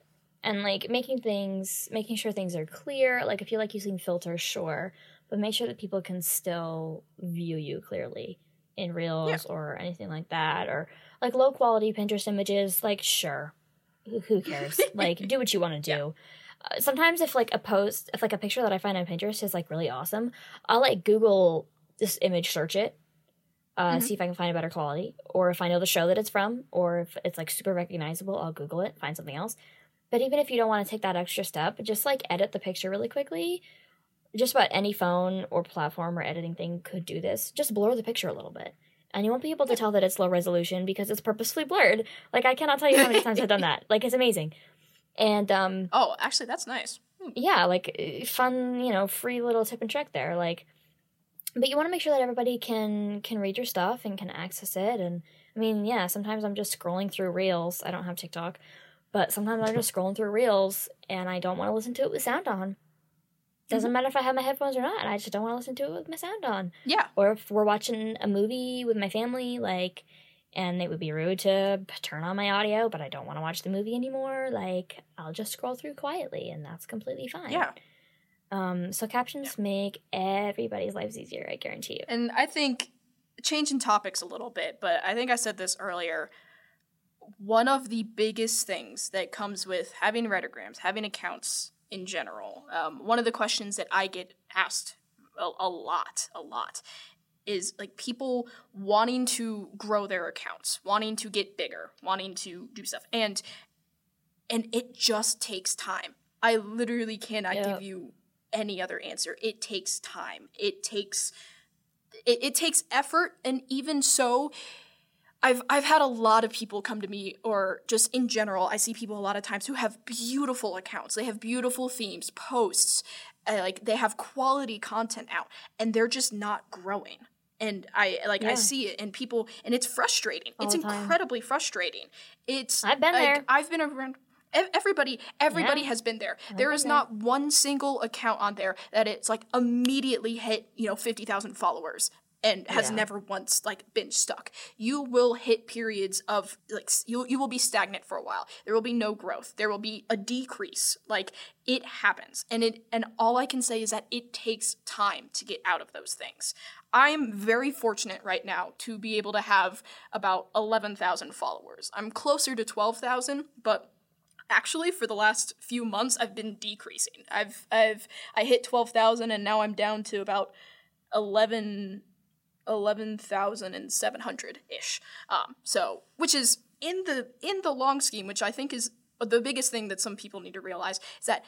And like making things, making sure things are clear. Like if you like using filters, sure, but make sure that people can still view you clearly in reels or anything like that. Or like low quality Pinterest images, like sure, who, cares? like do what you want to do. Uh, sometimes if like a post, if like a picture that I find on Pinterest is like really awesome, I'll like Google this image, search it, uh, Mhm. see if I can find a better quality, or if I know the show that it's from, or if it's like super recognizable, I'll Google it, find something else. But even if you don't want to take that extra step, just like edit the picture really quickly. Just about any phone or platform or editing thing could do this. Just blur the picture a little bit. And you won't be able to tell that it's low resolution because it's purposefully blurred. Like I cannot tell you how many times I've done that. Like it's amazing. And um Oh, actually, that's nice. Hmm. yeah, like uh, fun, you know, free little tip and trick there. Like, but you want to make sure that everybody can can read your stuff and can access it. And I mean, yeah, sometimes I'm just scrolling through reels. I don't have TikTok, but sometimes I'm just scrolling through reels and I don't want to listen to it with sound on. Doesn't matter if I have my headphones or not. I just don't want to listen to it with my sound on. Yeah. Or if we're watching a movie with my family, like, and it would be rude to turn on my audio, but I don't want to watch the movie anymore. Like, I'll just scroll through quietly, and that's completely fine. Yeah. Um. So captions make everybody's lives easier. I guarantee you. And I think changing topics a little bit, but I think I said this earlier. One of the biggest things that comes with having writergrams, having accounts in general, um, one of the questions that I get asked a, a lot, a lot, is like people wanting to grow their accounts, wanting to get bigger, wanting to do stuff, and and it just takes time. I literally cannot Yep. give you any other answer. It takes time. It takes it, it takes effort and even so I've I've had a lot of people come to me or just in general I see people a lot of times who have beautiful accounts. They have beautiful themes, posts, uh, like they have quality content out and they're just not growing. And I like I see it and people and it's frustrating. All it's incredibly frustrating. It's I've been like, there. I've been around everybody everybody Yeah. has been there there is not one single account on there that it's like immediately hit you know 50000 followers and has Yeah. never once like been stuck. You will hit periods of like you, you will be stagnant for a while. There will be no growth. There will be a decrease. Like it happens. And it and all i can say is that it takes time to get out of those things. I'm very fortunate right now to be able to have about 11000 followers. I'm closer to 12000 but actually for the last few months I've been decreasing. I've I've I hit 12,000 and now I'm down to about 11 11,700 ish. Um so which is in the in the long scheme which I think is the biggest thing that some people need to realize is that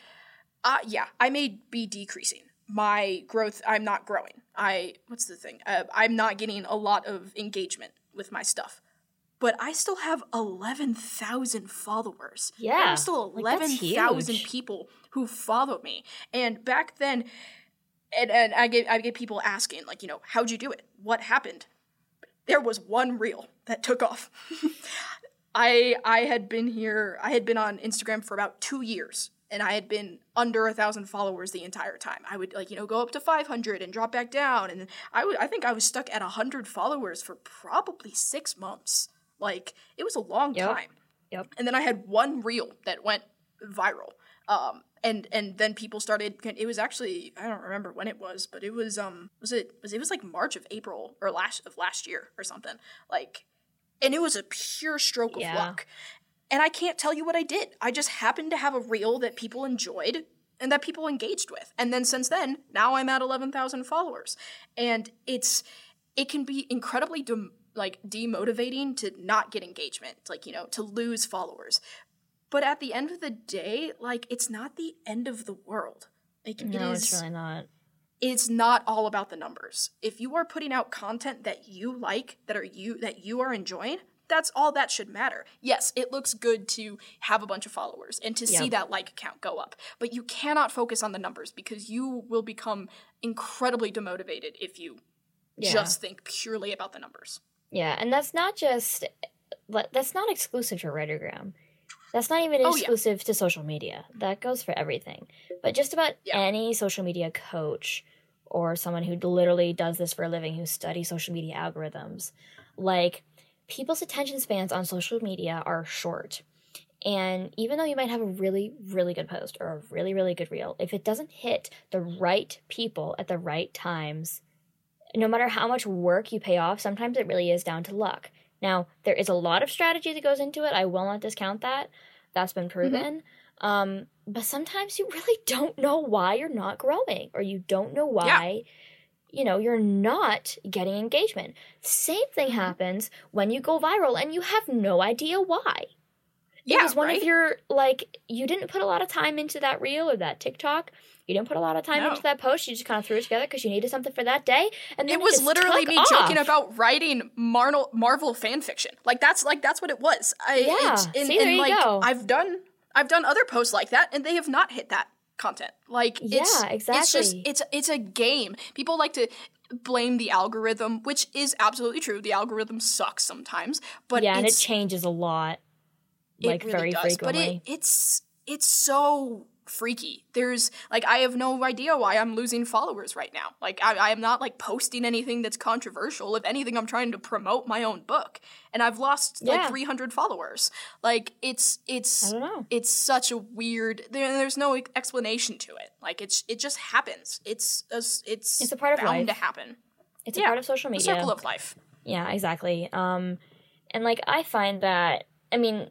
uh yeah, I may be decreasing. My growth I'm not growing. I what's the thing? Uh, I'm not getting a lot of engagement with my stuff but I still have 11,000 followers. Yeah. There are still like, that's 11,000 huge. people who follow me. And back then, and, and I get I get people asking, like, you know, how'd you do it? What happened? There was one reel that took off. I I had been here, I had been on Instagram for about two years. And I had been under a thousand followers the entire time. I would like you know go up to five hundred and drop back down, and I would I think I was stuck at hundred followers for probably six months. Like it was a long Yep. time. Yep. And then I had one reel that went viral. Um and and then people started it was actually I don't remember when it was, but it was um was it was it was like March of April or last of last year or something. Like and it was a pure stroke of luck. And I can't tell you what I did. I just happened to have a reel that people enjoyed and that people engaged with. And then since then, now I'm at 11,000 followers. And it's it can be incredibly dem- like demotivating to not get engagement, like you know, to lose followers. But at the end of the day, like it's not the end of the world. Like it No, is it's really not. it's not all about the numbers. If you are putting out content that you like, that are you that you are enjoying, that's all that should matter. Yes, it looks good to have a bunch of followers and to see that like count go up, but you cannot focus on the numbers because you will become incredibly demotivated if you Yeah. just think purely about the numbers. Yeah, and that's not just that's not exclusive to Writergram. That's not even Oh, yeah. exclusive to social media. That goes for everything. But just about Yeah. any social media coach or someone who literally does this for a living who studies social media algorithms, like people's attention spans on social media are short. And even though you might have a really, really good post or a really, really good reel, if it doesn't hit the right people at the right times, no matter how much work you pay off, sometimes it really is down to luck. Now, there is a lot of strategy that goes into it. I will not discount that. That's been proven. Um, but sometimes you really don't know why you're not growing or you don't know why, you know, you're not getting engagement. Same thing happens when you go viral and you have no idea why. Yeah, Because one right? of your like you didn't put a lot of time into that reel or that TikTok. You didn't put a lot of time No. into that post. You just kind of threw it together because you needed something for that day. And then it was literally me joking about writing Marvel Marvel fan fiction. Like that's like that's what it was. I, Yeah, it's- and, see, there and, you like go. I've done I've done other posts like that, and they have not hit that content. Like it's, Yeah, It's just it's it's a game. People like to blame the algorithm, which is absolutely true. The algorithm sucks sometimes, but yeah, and it changes a lot, like it really very does. frequently. But it, it's it's so freaky. There's like I have no idea why I'm losing followers right now. Like I, I am not like posting anything that's controversial. If anything, I'm trying to promote my own book, and I've lost like 300 followers. Like it's it's it's such a weird. There, there's no explanation to it. Like it's it just happens. It's a, it's It's a part of bound life. to happen. It's yeah, a part of social media. The circle of life. Yeah, exactly. Um, and like I find that I mean,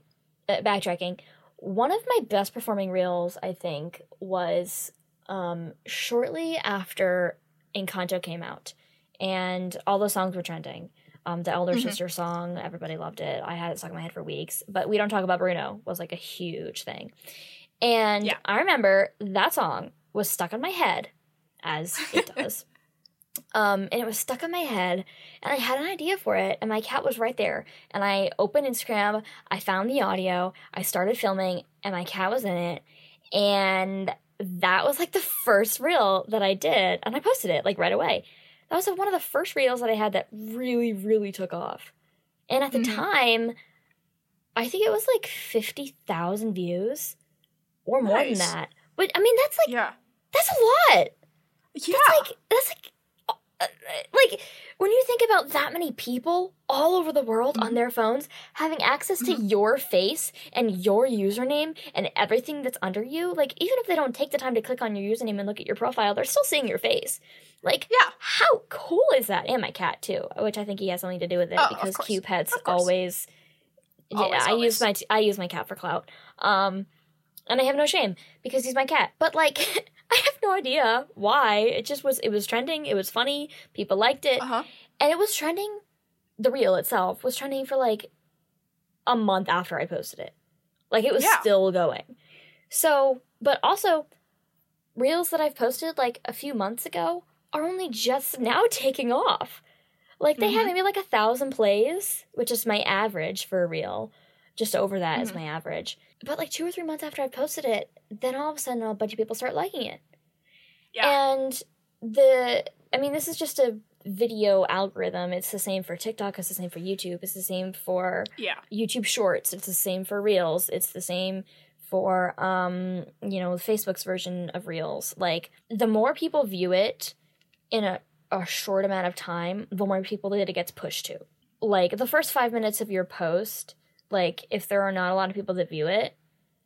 uh, backtracking, one of my best performing reels I think was um shortly after Encanto came out, and all the songs were trending. Um, the Elder Mhm. Sister song, everybody loved it. I had it stuck in my head for weeks. But we don't talk about Bruno was like a huge thing, and Yeah. I remember that song was stuck in my head, as it does. Um, and it was stuck in my head, and I had an idea for it, and my cat was right there. And I opened Instagram, I found the audio, I started filming, and my cat was in it. And that was like the first reel that I did, and I posted it like right away. That was one of the first reels that I had that really, really took off. And at the Mhm. time, I think it was like 50,000 views or more Nice. than that. But I mean, that's like, Yeah. that's a lot Yeah. that's like that's like like when you think about that many people all over the world on Mhm. their phones having access to Mhm. your face and your username and everything that's under you like even if they don't take the time to click on your username and look at your profile they're still seeing your face like yeah. how cool is that and my cat too which i think he has something to do with it Oh, because cute pets always yeah Always, i use my t- i use my cat for clout um And I have no shame because he's my cat. But like I have no idea why. It just was it was trending, it was funny, people liked it. Uh-huh. And it was trending the reel itself was trending for like a month after I posted it. Like it was Yeah. still going. So, but also reels that I've posted like a few months ago are only just now taking off. Like they have Mhm. maybe like a thousand plays, which is my average for a reel. Just over that is Mhm. my average. But like two or three months after I posted it, then all of a sudden a bunch of people start liking it. Yeah. And the, I mean, this is just a video algorithm. It's the same for TikTok, it's the same for YouTube, it's the same for yeah. YouTube Shorts, it's the same for Reels, it's the same for, um, you know, Facebook's version of Reels. Like, the more people view it in a, a short amount of time, the more people that it gets pushed to. Like, the first five minutes of your post, like, if there are not a lot of people that view it,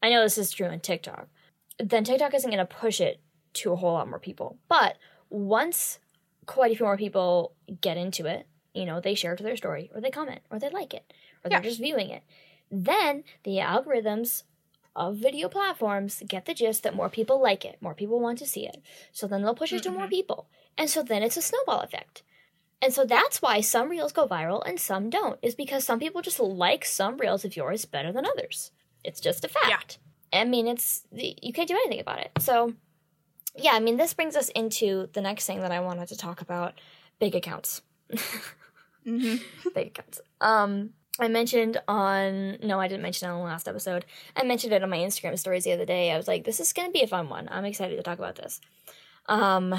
I know this is true on TikTok, then TikTok isn't going to push it to a whole lot more people. But once quite a few more people get into it, you know, they share it to their story, or they comment, or they like it, or they're Yeah. just viewing it, then the algorithms of video platforms get the gist that more people like it, more people want to see it. So then they'll push it to more Mhm. people. And so then it's a snowball effect. And so that's why some reels go viral and some don't, is because some people just like some reels of yours better than others. It's just a fact. Yeah. I mean, it's you can't do anything about it. So, yeah, I mean, this brings us into the next thing that I wanted to talk about: big accounts. hmm big accounts. Um, I mentioned on no, I didn't mention it on the last episode. I mentioned it on my Instagram stories the other day. I was like, this is gonna be a fun one. I'm excited to talk about this. Um,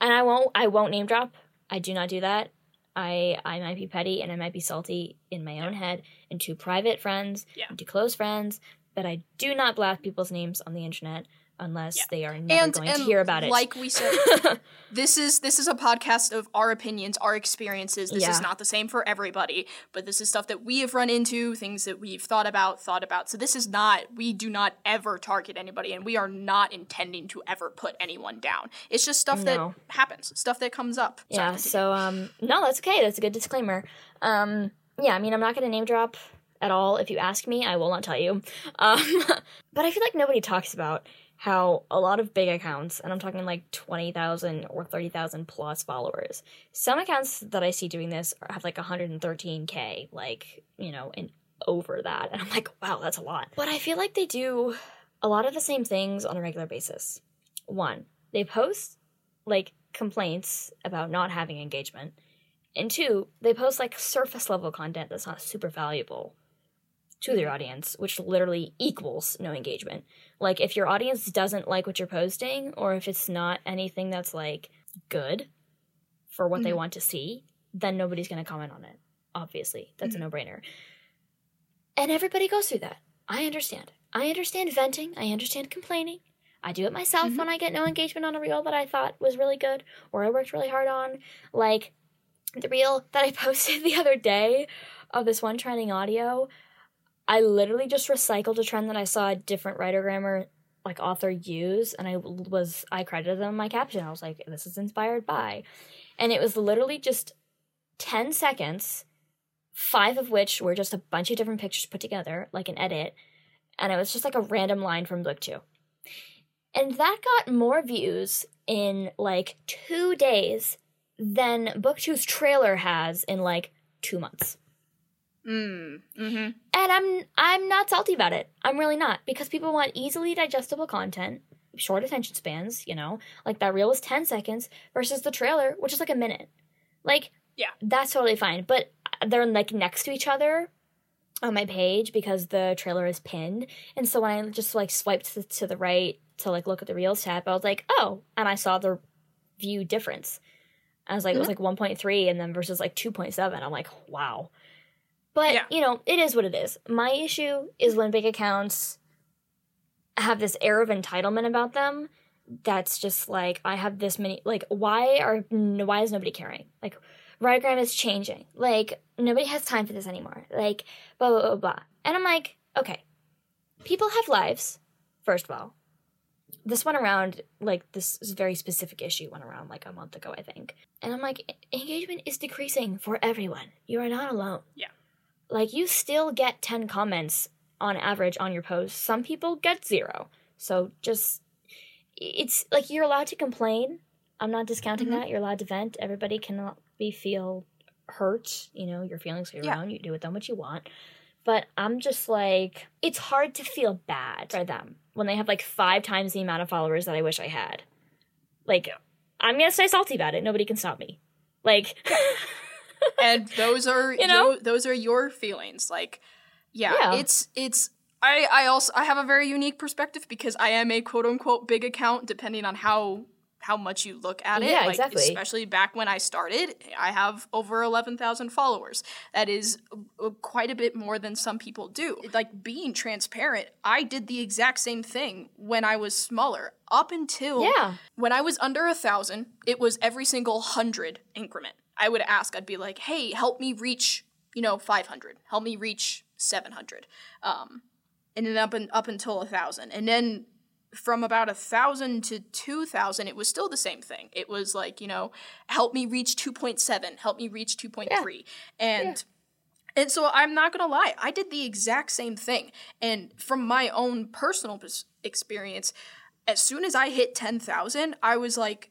and I won't I won't name drop. I do not do that. I I might be petty and I might be salty in my own head and to private friends Yeah. and to close friends, but I do not blast people's names on the internet unless Yeah. they are never And, going and to hear about it. like we said, this is this is a podcast of our opinions, our experiences. This Yeah. is not the same for everybody, but this is stuff that we have run into, things that we've thought about, thought about. So this is not we do not ever target anybody and we are not intending to ever put anyone down. It's just stuff No. that happens, stuff that comes up. Yeah so um no that's okay that's a good disclaimer um yeah i mean i'm not gonna name drop at all if you ask me i will not tell you um but i feel like nobody talks about how a lot of big accounts and i'm talking like 20000 or 30000 plus followers some accounts that i see doing this have like 113k like you know and over that and i'm like wow that's a lot but i feel like they do a lot of the same things on a regular basis one they post like complaints about not having engagement. And two, they post like surface level content that's not super valuable to their mm-hmm. audience, which literally equals no engagement. Like if your audience doesn't like what you're posting, or if it's not anything that's like good for what they Mhm. want to see, then nobody's gonna comment on it. Obviously. That's a no brainer. And everybody goes through that. I understand. I understand venting. I understand complaining. I do it myself Mhm. when I get no engagement on a reel that I thought was really good or I worked really hard on. Like the reel that I posted the other day of this one trending audio, I literally just recycled a trend that I saw a different writer grammar like author use and I was I credited them in my caption. I was like, this is inspired by. And it was literally just 10 seconds, five of which were just a bunch of different pictures put together, like an edit. And it was just like a random line from book two. And that got more views in like two days than book two's trailer has in like two months. Mm. Mm-hmm. And I'm I'm not salty about it. I'm really not because people want easily digestible content, short attention spans, you know. Like that reel was 10 seconds versus the trailer which is like a minute. Like Yeah. That's totally fine, but they're like next to each other on my page because the trailer is pinned. And so when I just like swiped to, to the right to like look at the reels tab, I was like, "Oh," and I saw the view difference. I was like, it was like 1.3 and then versus like 2.7. I'm like, wow. But, Yeah. you know, it is what it is. My issue is when big accounts have this air of entitlement about them that's just like, I have this many, like, why are, why is nobody caring? Like, Writergram is changing. Like, nobody has time for this anymore. Like, blah, blah, blah, blah. And I'm like, okay, people have lives, first of all. This went around, like, this very specific issue went around like a month ago, I think. And I'm like, "E- engagement is decreasing for everyone. You are not alone. Yeah. Like, you still get 10 comments on average on your post. Some people get zero. So just it's like you're allowed to complain. I'm not discounting Mhm. that. You're allowed to vent. Everybody can be feel hurt. You know, your feelings are your Yeah. own. You do with them what you want. But I'm just like, it's hard to feel bad for them when they have like five times the amount of followers that I wish I had. Like, I'm gonna stay salty about it. Nobody can stop me. Like, and those are You know? tho- those are your feelings like yeah, Yeah. it's it's I, I also I have a very unique perspective because I am a quote unquote big account depending on how how much you look at it. Yeah, like, exactly. Especially back when I started, I have over eleven thousand followers. That is uh, quite a bit more than some people do. Like being transparent, I did the exact same thing when I was smaller. Up until yeah, when I was under a thousand, it was every single hundred increment. I would ask, I'd be like, hey, help me reach, you know, 500. Help me reach 700. Um, and then up, and, up until a thousand. And then from about a thousand to 2,000, it was still the same thing. It was like, you know, help me reach 2.7, help me reach 2.3. And and so I'm not gonna lie, I did the exact same thing. And from my own personal experience, as soon as I hit 10,000, I was like,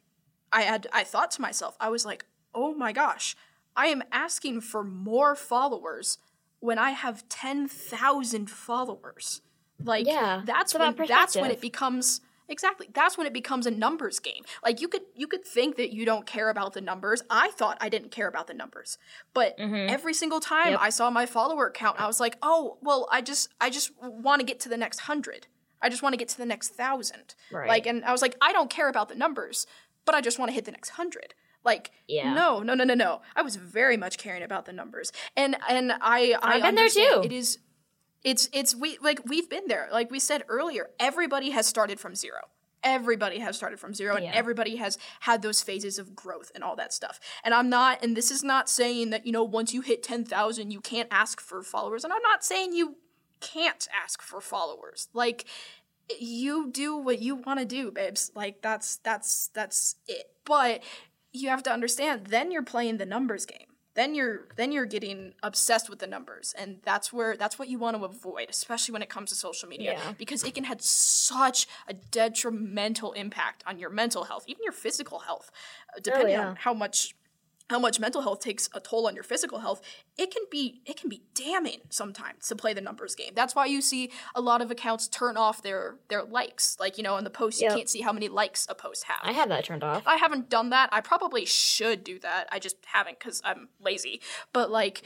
I had, I thought to myself, I was like, oh my gosh, I am asking for more followers when I have 10,000 followers. Like, Yeah, that's when, that's when it becomes exactly that's when it becomes a numbers game. Like you could you could think that you don't care about the numbers. I thought i didn't care about the numbers. But every single time Yep. i saw my follower count i was like oh well i just i just want to get to the next hundred. I just want to get to the next thousand. Right. like and i was like i don't care about the numbers but i just want to hit the next hundred like Yeah. no no no no no. I was very much caring about the numbers. And and i i I've been there too. it is it's it's we like we've been there. Like we said earlier everybody has started from zero. Everybody has started from zero and Yeah. everybody has had those phases of growth and all that stuff. And i'm not and this is not saying that you know once you hit 10000 you can't ask for followers. And i'm not saying you can't ask for followers. Like you do what you want to do babes. Like that's that's that's it. But you have to understand then you're playing the numbers game then you're then you're getting obsessed with the numbers and that's where that's what you want to avoid especially when it comes to social media Yeah. because it can have such a detrimental impact on your mental health even your physical health uh, depending yeah. on how much how much mental health takes a toll on your physical health it can be it can be damning sometimes to play the numbers game that's why you see a lot of accounts turn off their their likes like you know in the post Yep. you can't see how many likes a post has I have that turned off. I haven't done that. I probably should do that. I just haven't because I'm lazy. But like,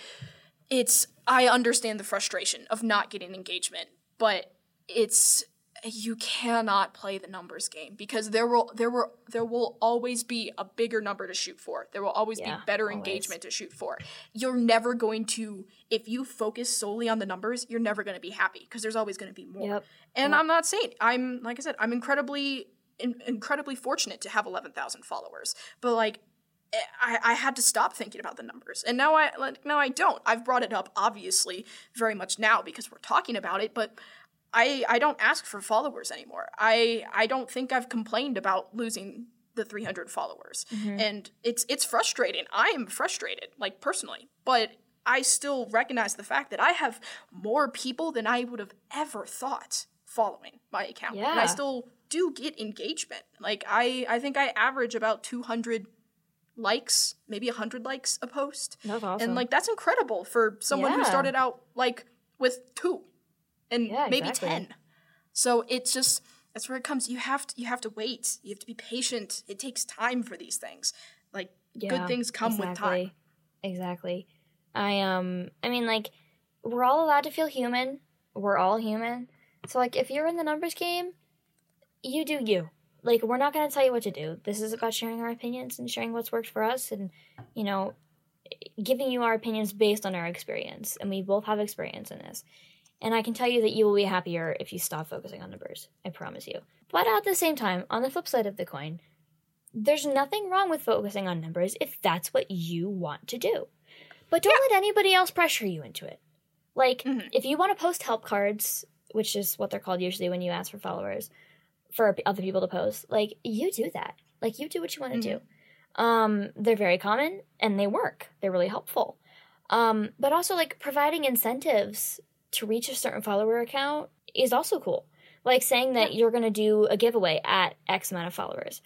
it's I understand the frustration of not getting engagement, but it's you cannot play the numbers game because there will there will there will always be a bigger number to shoot for. There will always Yeah, be better always. engagement to shoot for. You're never going to if you focus solely on the numbers, you're never going to be happy because there's always going to be more. Yep. And I'm not saying I'm like I said, I'm incredibly in, incredibly fortunate to have 11,000 followers. But like eh, I, I had to stop thinking about the numbers. And now I like now I don't. I've brought it up obviously very much now because we're talking about it, but I I don't ask for followers anymore. I I don't think I've complained about losing the 300 followers. Mm-hmm. And it's it's frustrating. I am frustrated like personally, but I still recognize the fact that I have more people than I would have ever thought following my account. And I still do get engagement. Like I I think I average about 200 likes, maybe 100 likes a post. That's awesome. And like that's incredible for someone who started out like with 2 and Yeah, maybe exactly. 10. So it's just that's where it comes. You have to you have to wait. You have to be patient. It takes time for these things. Like good things come with time. Exactly. I um I mean like we're all allowed to feel human. We're all human. So like if you're in the numbers game, you do you. Like we're not going to tell you what to do. This is about sharing our opinions and sharing what's worked for us and you know giving you our opinions based on our experience and we both have experience in this. And I can tell you that you will be happier if you stop focusing on numbers. I promise you. But at the same time, on the flip side of the coin, there's nothing wrong with focusing on numbers if that's what you want to do. But don't let anybody else pressure you into it. Like, Mhm. if you want to post help cards, which is what they're called usually when you ask for followers, for other people to post, like, you do that. Like, you do what you want to do. Um, they're very common and they work. They're really helpful. Um, but also, like, providing incentives to reach a certain follower account is also cool. Like saying that you're going to do a giveaway at X amount of followers.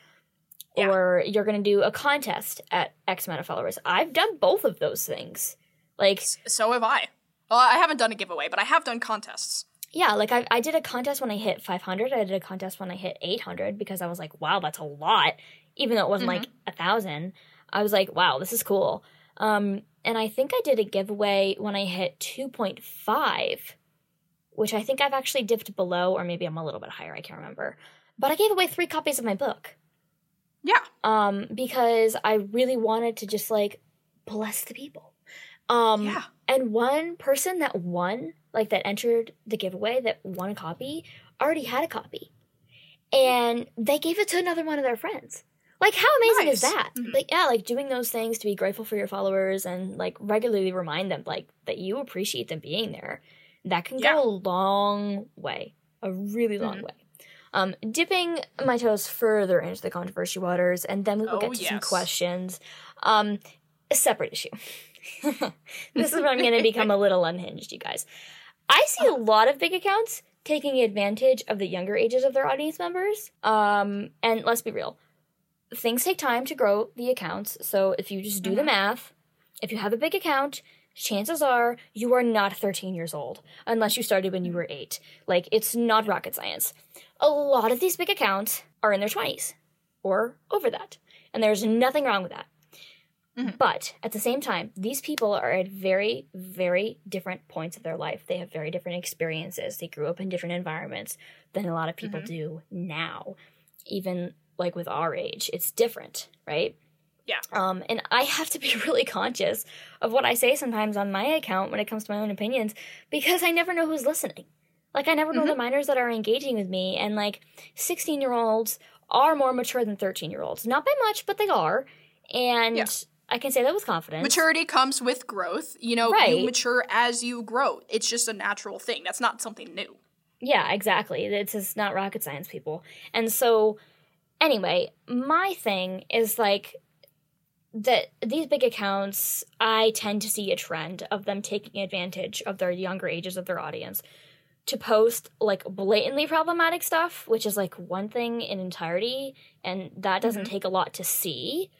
Yeah. Or you're going to do a contest at X amount of followers. I've done both of those things. Like, So have I. Well, I haven't done a giveaway, but I have done contests. yeah, like I, I did a contest when I hit 500. I did a contest when I hit 800 because I was like, wow, that's a lot. Even though it wasn't mm-hmm. like a thousand, I was like, wow, this is cool. Um, and I think I did a giveaway when I hit 2.5, which I think I've actually dipped below, or maybe I'm a little bit higher. I can't remember. But I gave away three copies of my book Yeah. um, because I really wanted to just like bless the people. Um, Yeah. and one person that won, like that entered the giveaway that won a copy, already had a copy. And they gave it to another one of their friends. Like, how amazing is Nice. that? Mhm. Like, yeah, like doing those things to be grateful for your followers and like regularly remind them, like, that you appreciate them being there. That can Yeah. go a long way, a really long Mhm. way. Um, dipping my toes further into the controversy waters, and then we will Oh, get to some questions. Um, a separate issue. this is where I'm going to become a little unhinged, you guys. I see a lot of big accounts taking advantage of the younger ages of their audience members. Um, and let's be real, things take time to grow the accounts. So if you just do the Mhm. math, if you have a big account, chances are you are not 13 years old unless you started when you were eight. Like, it's not rocket science. A lot of these big accounts are in their 20s or over that. And there's nothing wrong with that. Mhm. But at the same time, these people are at very, very different points of their life. They have very different experiences. They grew up in different environments than a lot of people Mhm. do now. Even like with our age, it's different, right? Yeah. Um, and I have to be really conscious of what I say sometimes on my account when it comes to my own opinions because I never know who's listening. Like, I never know the minors that are engaging with me, and like 16 year olds are more mature than 13 year olds. Not by much, but they are. And Yeah. I can say that with confidence. Maturity comes with growth. You know, Right. you mature as you grow. It's just a natural thing. That's not something new. Yeah, exactly. It's just not rocket science, people. And so, anyway, my thing is like that these big accounts, I tend to see a trend of them taking advantage of their younger ages of their audience to post like blatantly problematic stuff, which is like one thing in entirety, and that doesn't Mhm. take a lot to see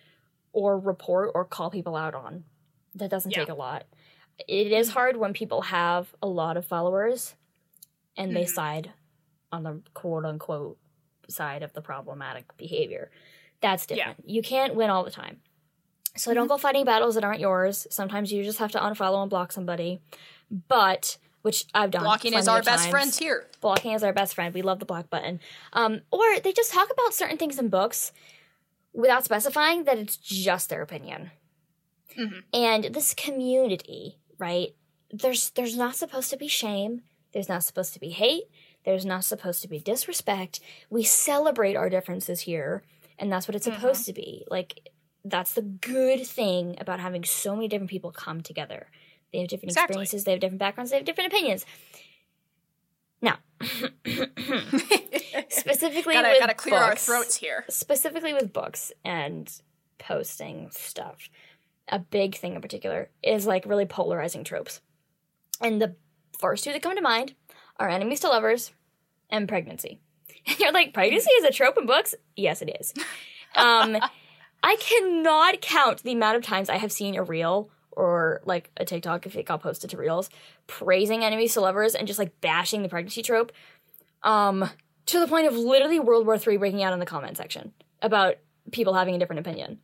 or report or call people out on. That doesn't Yeah. take a lot. It is hard when people have a lot of followers and they Mhm. side on the quote unquote side of the problematic behavior. That's Yeah. different. You can't win all the time. So don't go fighting battles that aren't yours. Sometimes you just have to unfollow and block somebody. But which I've done. Blocking is our best times. friends here. Blocking is our best friend. We love the block button. Um, or they just talk about certain things in books without specifying that it's just their opinion. Mhm. And this community, right? There's there's not supposed to be shame. There's not supposed to be hate. There's not supposed to be disrespect. We celebrate our differences here, and that's what it's Mhm. supposed to be. Like that's the good thing about having so many different people come together. They have different Exactly. experiences, they have different backgrounds, they have different opinions. Now, specifically gotta with gotta clear our throats here. specifically with books and posting stuff, a big thing in particular is like really polarizing tropes. And the first two that come to mind are enemies to lovers and pregnancy. And you're like, pregnancy is a trope in books? Yes, it is. Um, I cannot count the amount of times I have seen a reel or like a TikTok if it got posted to reels praising enemies to lovers and just like bashing the pregnancy trope. Um, to the point of literally World War III breaking out in the comment section about people having a different opinion.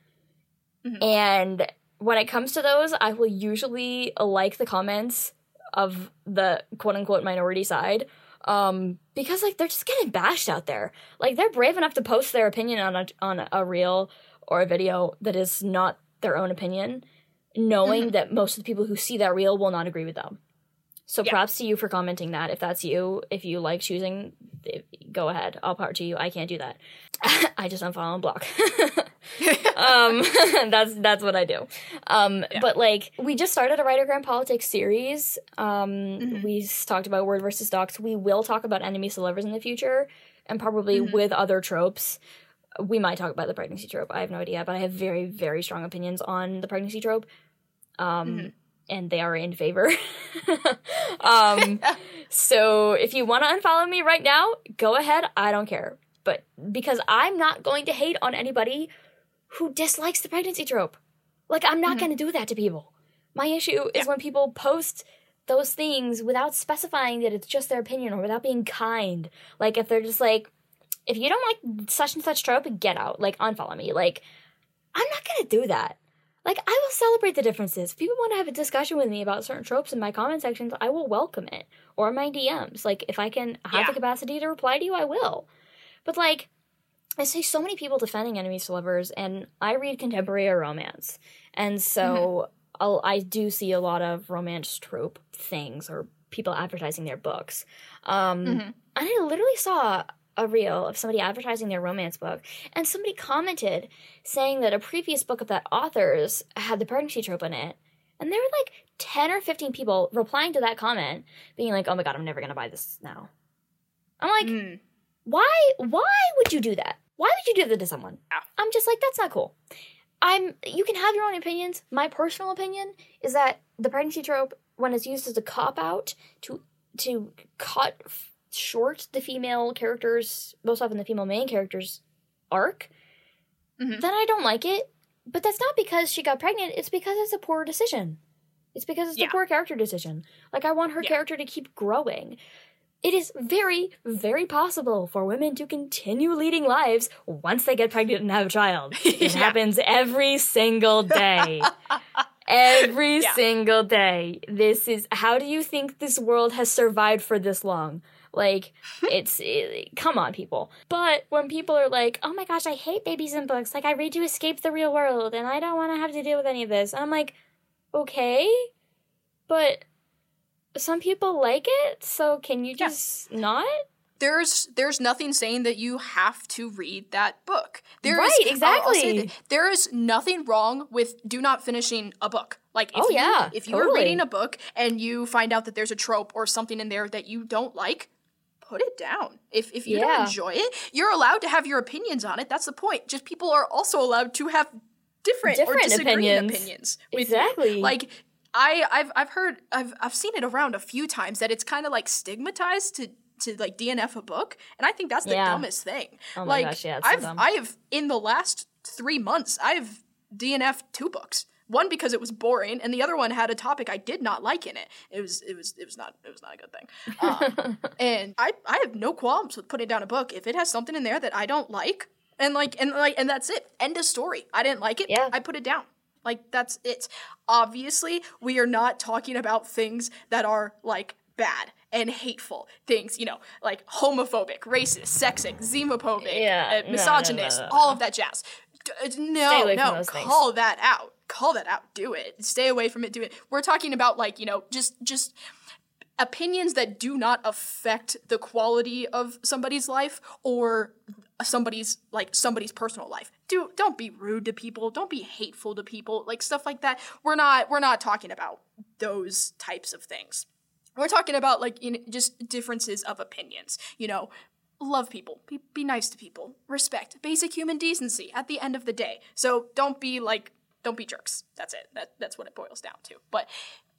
Mhm. And when it comes to those, I will usually like the comments of the quote unquote minority side. Um, because like they're just getting bashed out there. Like they're brave enough to post their opinion on a on a reel or a video that is not their own opinion, knowing Mhm. that most of the people who see that reel will not agree with them. So Yeah. props to you for commenting that. If that's you, if you like choosing, go ahead. All power to you. I can't do that. I just unfollow and block. um, that's that's what I do. Um, Yeah. but like we just started a writergram politics series. Um, Mhm. we talked about word versus docs. We will talk about enemies to lovers in the future, and probably Mhm. with other tropes. We might talk about the pregnancy trope. I have no idea, but I have very very strong opinions on the pregnancy trope. Um, Mhm. and they are in favor. Um, so if you want to unfollow me right now, go ahead. I don't care. But because I'm not going to hate on anybody who dislikes the pregnancy trope. Like, I'm not going to do that to people. My issue is when people post those things without specifying that it's just their opinion or without being kind. Like, if they're just like, if you don't like such and such trope, get out. Like, unfollow me. Like, I'm not going to do that. Like, I will celebrate the differences. If people want to have a discussion with me about certain tropes in my comment sections, I will welcome it. Or my DMs. Like, if I can have Yeah. the capacity to reply to you, I will. But, like, I see so many people defending enemies to lovers, and I read contemporary romance. And so I'll, I do see a lot of romance trope things or people advertising their books. Um, Mhm. And I literally saw a reel of somebody advertising their romance book, and somebody commented saying that a previous book of that author's had the pregnancy trope in it. And there were like 10 or 15 people replying to that comment, being like, oh my god, I'm never gonna buy this now. I'm like, Mm. why why would you do that why would you do that to someone i'm just like that's not cool i'm you can have your own opinions my personal opinion is that the pregnancy trope when it's used as a cop out to to cut short the female characters most often the female main characters arc Mhm. then i don't like it but that's not because she got pregnant it's because it's a poor decision it's because it's Yeah. a poor character decision like i want her Yeah. character to keep growing it is very, very possible for women to continue leading lives once they get pregnant and have a child. It Yeah. happens every single day. every Yeah. single day. This is how do you think this world has survived for this long? Like, it's it, eh, come on, people. But when people are like, "Oh my gosh, I hate babies in books. Like, I read to escape the real world, and I don't want to have to deal with any of this," I'm like, "Okay, but some people like it, so can you Yeah. just not?" there's there's nothing saying that you have to read that book. There is- Right, I'll exactly. there is nothing wrong with do not finishing a book. Like if Oh, you yeah, if you are totally. reading a book and you find out that there's a trope or something in there that you don't like, put it down. If if you Yeah. don't enjoy it, you're allowed to have your opinions on it. That's the point. Just people are also allowed to have different, or disagreeing opinions. opinions. with you. Exactly. Like I I've I've heard I've I've seen it around a few times that it's kind of like stigmatized to to like DNF a book, and I think that's the Yeah. dumbest thing. Oh my like gosh, yeah, I've dumb. I have in the last three months I've DNF two books. One because it was boring, and the other one had a topic I did not like in it. It was it was it was not it was not a good thing. Um, and I I have no qualms with putting down a book if it has something in there that I don't like, and like and like and that's it. End of story. I didn't like it. Yeah. I put it down. Like that's it. Obviously, we are not talking about things that are like bad and hateful things, you know, like homophobic, racist, sexist, xenophobic, Yeah, uh, no, no, misogynist, no, no, all of that jazz. D- uh, no, no, those things. call that out. Call that out. Do it. Stay away from it. Do it. We're talking about like, you know, just just opinions that do not affect the quality of somebody's life or somebody's like somebody's personal life. Do don't be rude to people, don't be hateful to people, like stuff like that. We're not we're not talking about those types of things. We're talking about like you know, just differences of opinions. You know, love people, be, be nice to people, respect, basic human decency at the end of the day. So don't be like don't be jerks. That's it. That that's what it boils down to. But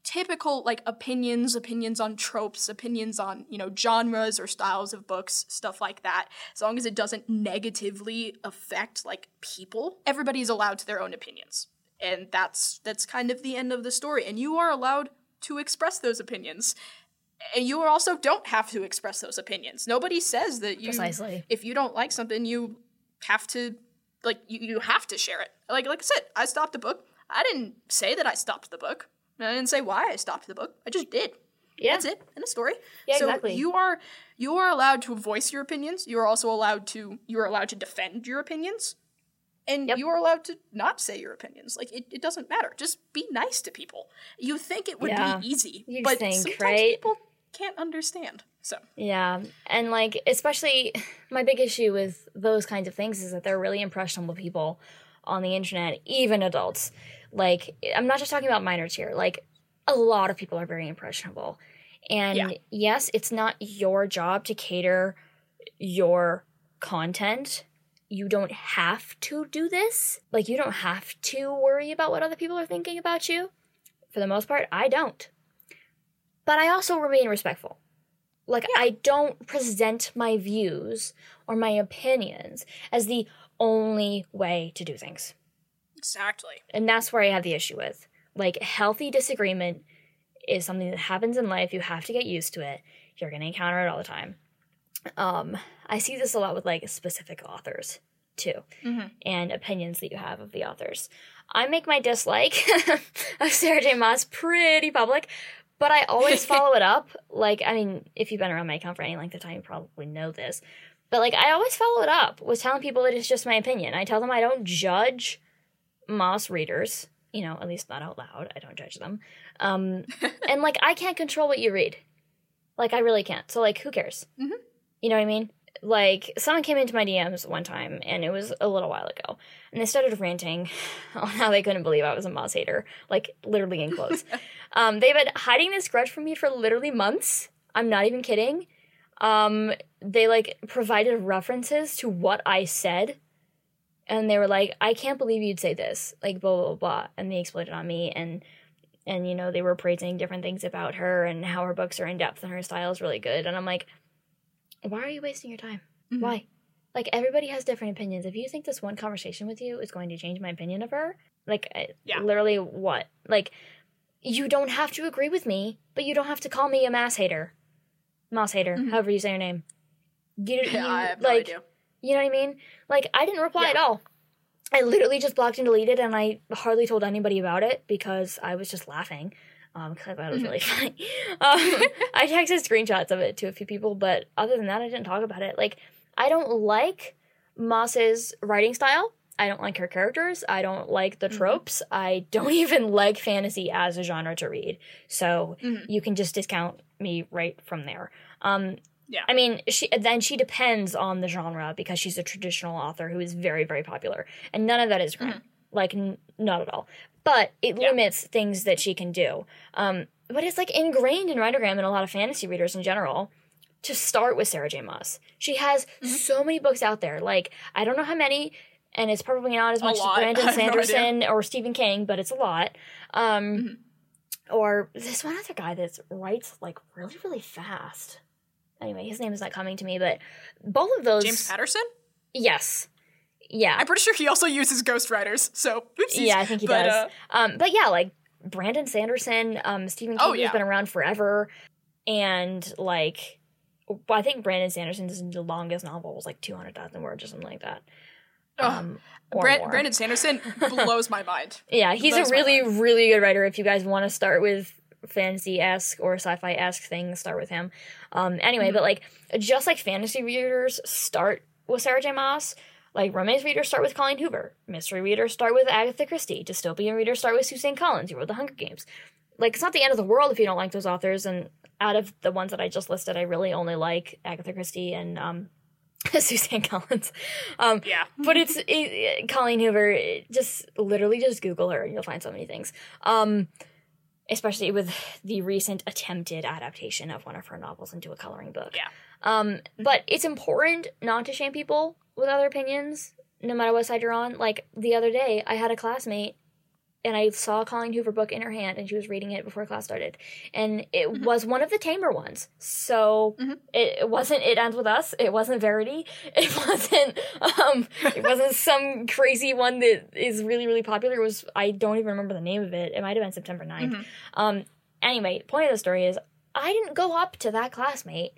typical like opinions, opinions on tropes, opinions on, you know, genres or styles of books, stuff like that. As long as it doesn't negatively affect like people, everybody's allowed to their own opinions. And that's that's kind of the end of the story. And you are allowed to express those opinions. And you also don't have to express those opinions. Nobody says that you Precisely. if you don't like something, you have to like you, you have to share it. Like like I said, I stopped the book. I didn't say that I stopped the book. I didn't say why I stopped the book. I just did. Yeah. That's it. In a story. Yeah, so exactly. you are you are allowed to voice your opinions. You are also allowed to you are allowed to defend your opinions. And Yep. you are allowed to not say your opinions. Like it, it doesn't matter. Just be nice to people. You think it would Yeah. be easy, You but think, sometimes right? people can't understand. So Yeah, and like especially my big issue with those kinds of things is that they're really impressionable people on the internet, even adults. Like I'm not just talking about minors here. Like a lot of people are very impressionable. And Yeah. yes, it's not your job to cater your content. You don't have to do this. Like you don't have to worry about what other people are thinking about you. For the most part, I don't. But I also remain respectful. Like, I don't present my views or my opinions as the only way to do things. Exactly. And that's where I have the issue with. Like, healthy disagreement is something that happens in life. You have to get used to it. You're going to encounter it all the time. Um, I see this a lot with like specific authors too, Mhm. and opinions that you have of the authors. I make my dislike of Sarah J. Maas pretty public, but I always follow it up. Like, I mean, if you've been around my account for any length of time, you probably know this. But like, I always follow it up with telling people that it's just my opinion. I tell them I don't judge Maas readers. You know, at least not out loud. I don't judge them. Um, and like, I can't control what you read. Like, I really can't. So like, who cares? Mhm. You know what I mean? Like, someone came into my DMs one time, and it was a little while ago, and they started ranting on how they couldn't believe I was a Maas hater, like literally in quotes. um, they've been hiding this grudge from me for literally months. I'm not even kidding. Um, they like provided references to what I said, and they were like, "I can't believe you'd say this," like blah blah blah, blah. and they exploded on me and. And you know they were praising different things about her and how her books are in depth and her style is really good. And I'm like, why are you wasting your time? Mhm. Why? Like everybody has different opinions. If you think this one conversation with you is going to change my opinion of her, like Yeah. literally what? Like you don't have to agree with me, but you don't have to call me a mass hater. Mass hater, Mhm. however you say your name. You, you Yeah, I have no like idea. you know what I mean? Like I didn't reply Yeah. at all. I literally just blocked and deleted, and I hardly told anybody about it because I was just laughing. Um, because I thought it was Mhm. really funny. Um, I texted screenshots of it to a few people, but other than that, I didn't talk about it. Like, I don't like Maas's writing style. I don't like her characters. I don't like the Mhm. tropes. I don't even like fantasy as a genre to read. So Mhm. you can just discount me right from there. Um, Yeah. I mean, she then she depends on the genre because she's a traditional author who is very, very popular, and none of that is crime. Like, n- not at all. But it Yeah. limits things that she can do. Um, but it's like ingrained in Writergram and a lot of fantasy readers in general to start with Sarah J. Maas. She has Mhm. so many books out there. Like, I don't know how many, and it's probably not as much as. Brandon have no. Sanderson or Stephen King, but it's a lot. Um, Mhm. Or this one other guy that writes like really, really fast. Anyway, his name is not coming to me, but both of those. James Patterson? Yes. Yeah. I'm pretty sure he also uses ghostwriters, so oopsies. Yeah, I think he But, does. uh, Um, but yeah, like Brandon Sanderson, um, Stephen King Oh, has been around forever, and like, well, I think Brandon Sanderson's longest novel was like two hundred thousand words or something like that. Um, or Bran- more. Brandon Sanderson blows my mind. Yeah, he's a blows my really, really good writer. If you guys want to start with fantasy esque or sci fi esque things, start with him. Um, anyway, Mhm. but like, just like fantasy readers start with Sarah J. Maas, like romance readers start with Colleen Hoover, mystery readers start with Agatha Christie, dystopian readers start with Suzanne Collins, who wrote The Hunger Games. Like, it's not the end of the world if you don't like those authors. And out of the ones that I just listed, I really only like Agatha Christie and um, Suzanne Collins. Um, Yeah. but it's it, Colleen Hoover. it- Just literally, just Google her, and you'll find so many things. Um, especially with the recent attempted adaptation of one of her novels into a coloring book. Yeah. Um, but it's important not to shame people with other opinions, no matter what side you're on. Like the other day, I had a classmate. And I saw a Colleen Hoover book in her hand, and she was reading it before class started. And it Mhm. was one of the tamer ones. So Mhm. it, it wasn't It Ends With Us. It wasn't Verity. It wasn't um it wasn't some crazy one that is really really popular it was i don't even remember the name of it it might have been september 9th Mhm. um anyway point of the story is i didn't go up to that classmate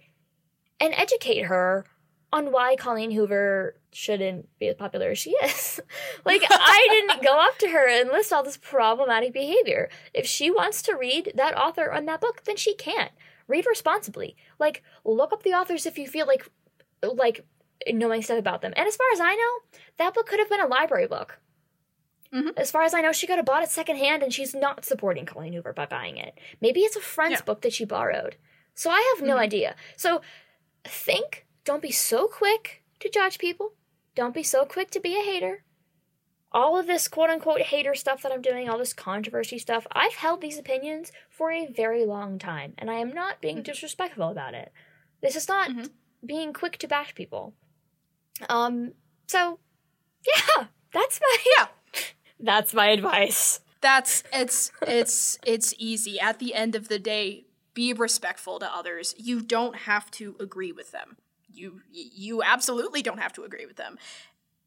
and educate her on why colleen hoover shouldn't be as popular as she is like i didn't go up to her and list all this problematic behavior if she wants to read that author on that book then she can read responsibly like look up the authors if you feel like like knowing stuff about them. And as far as I know, that book could have been a library book. Mhm. As far as I know, she could have bought it secondhand and she's not supporting Colleen Hoover by buying it. Maybe it's a friend's Yeah. book that she borrowed. So I have no Mhm. idea. So think, don't be so quick to judge people. Don't be so quick to be a hater. All of this quote unquote hater stuff that I'm doing, all this controversy stuff, I've held these opinions for a very long time, and I am not being Mhm. disrespectful about it. This is not Mhm. being quick to bash people. Um, so yeah, that's my Yeah. that's my advice. That's it's it's it's easy. At the end of the day, be respectful to others. You don't have to agree with them. You you absolutely don't have to agree with them.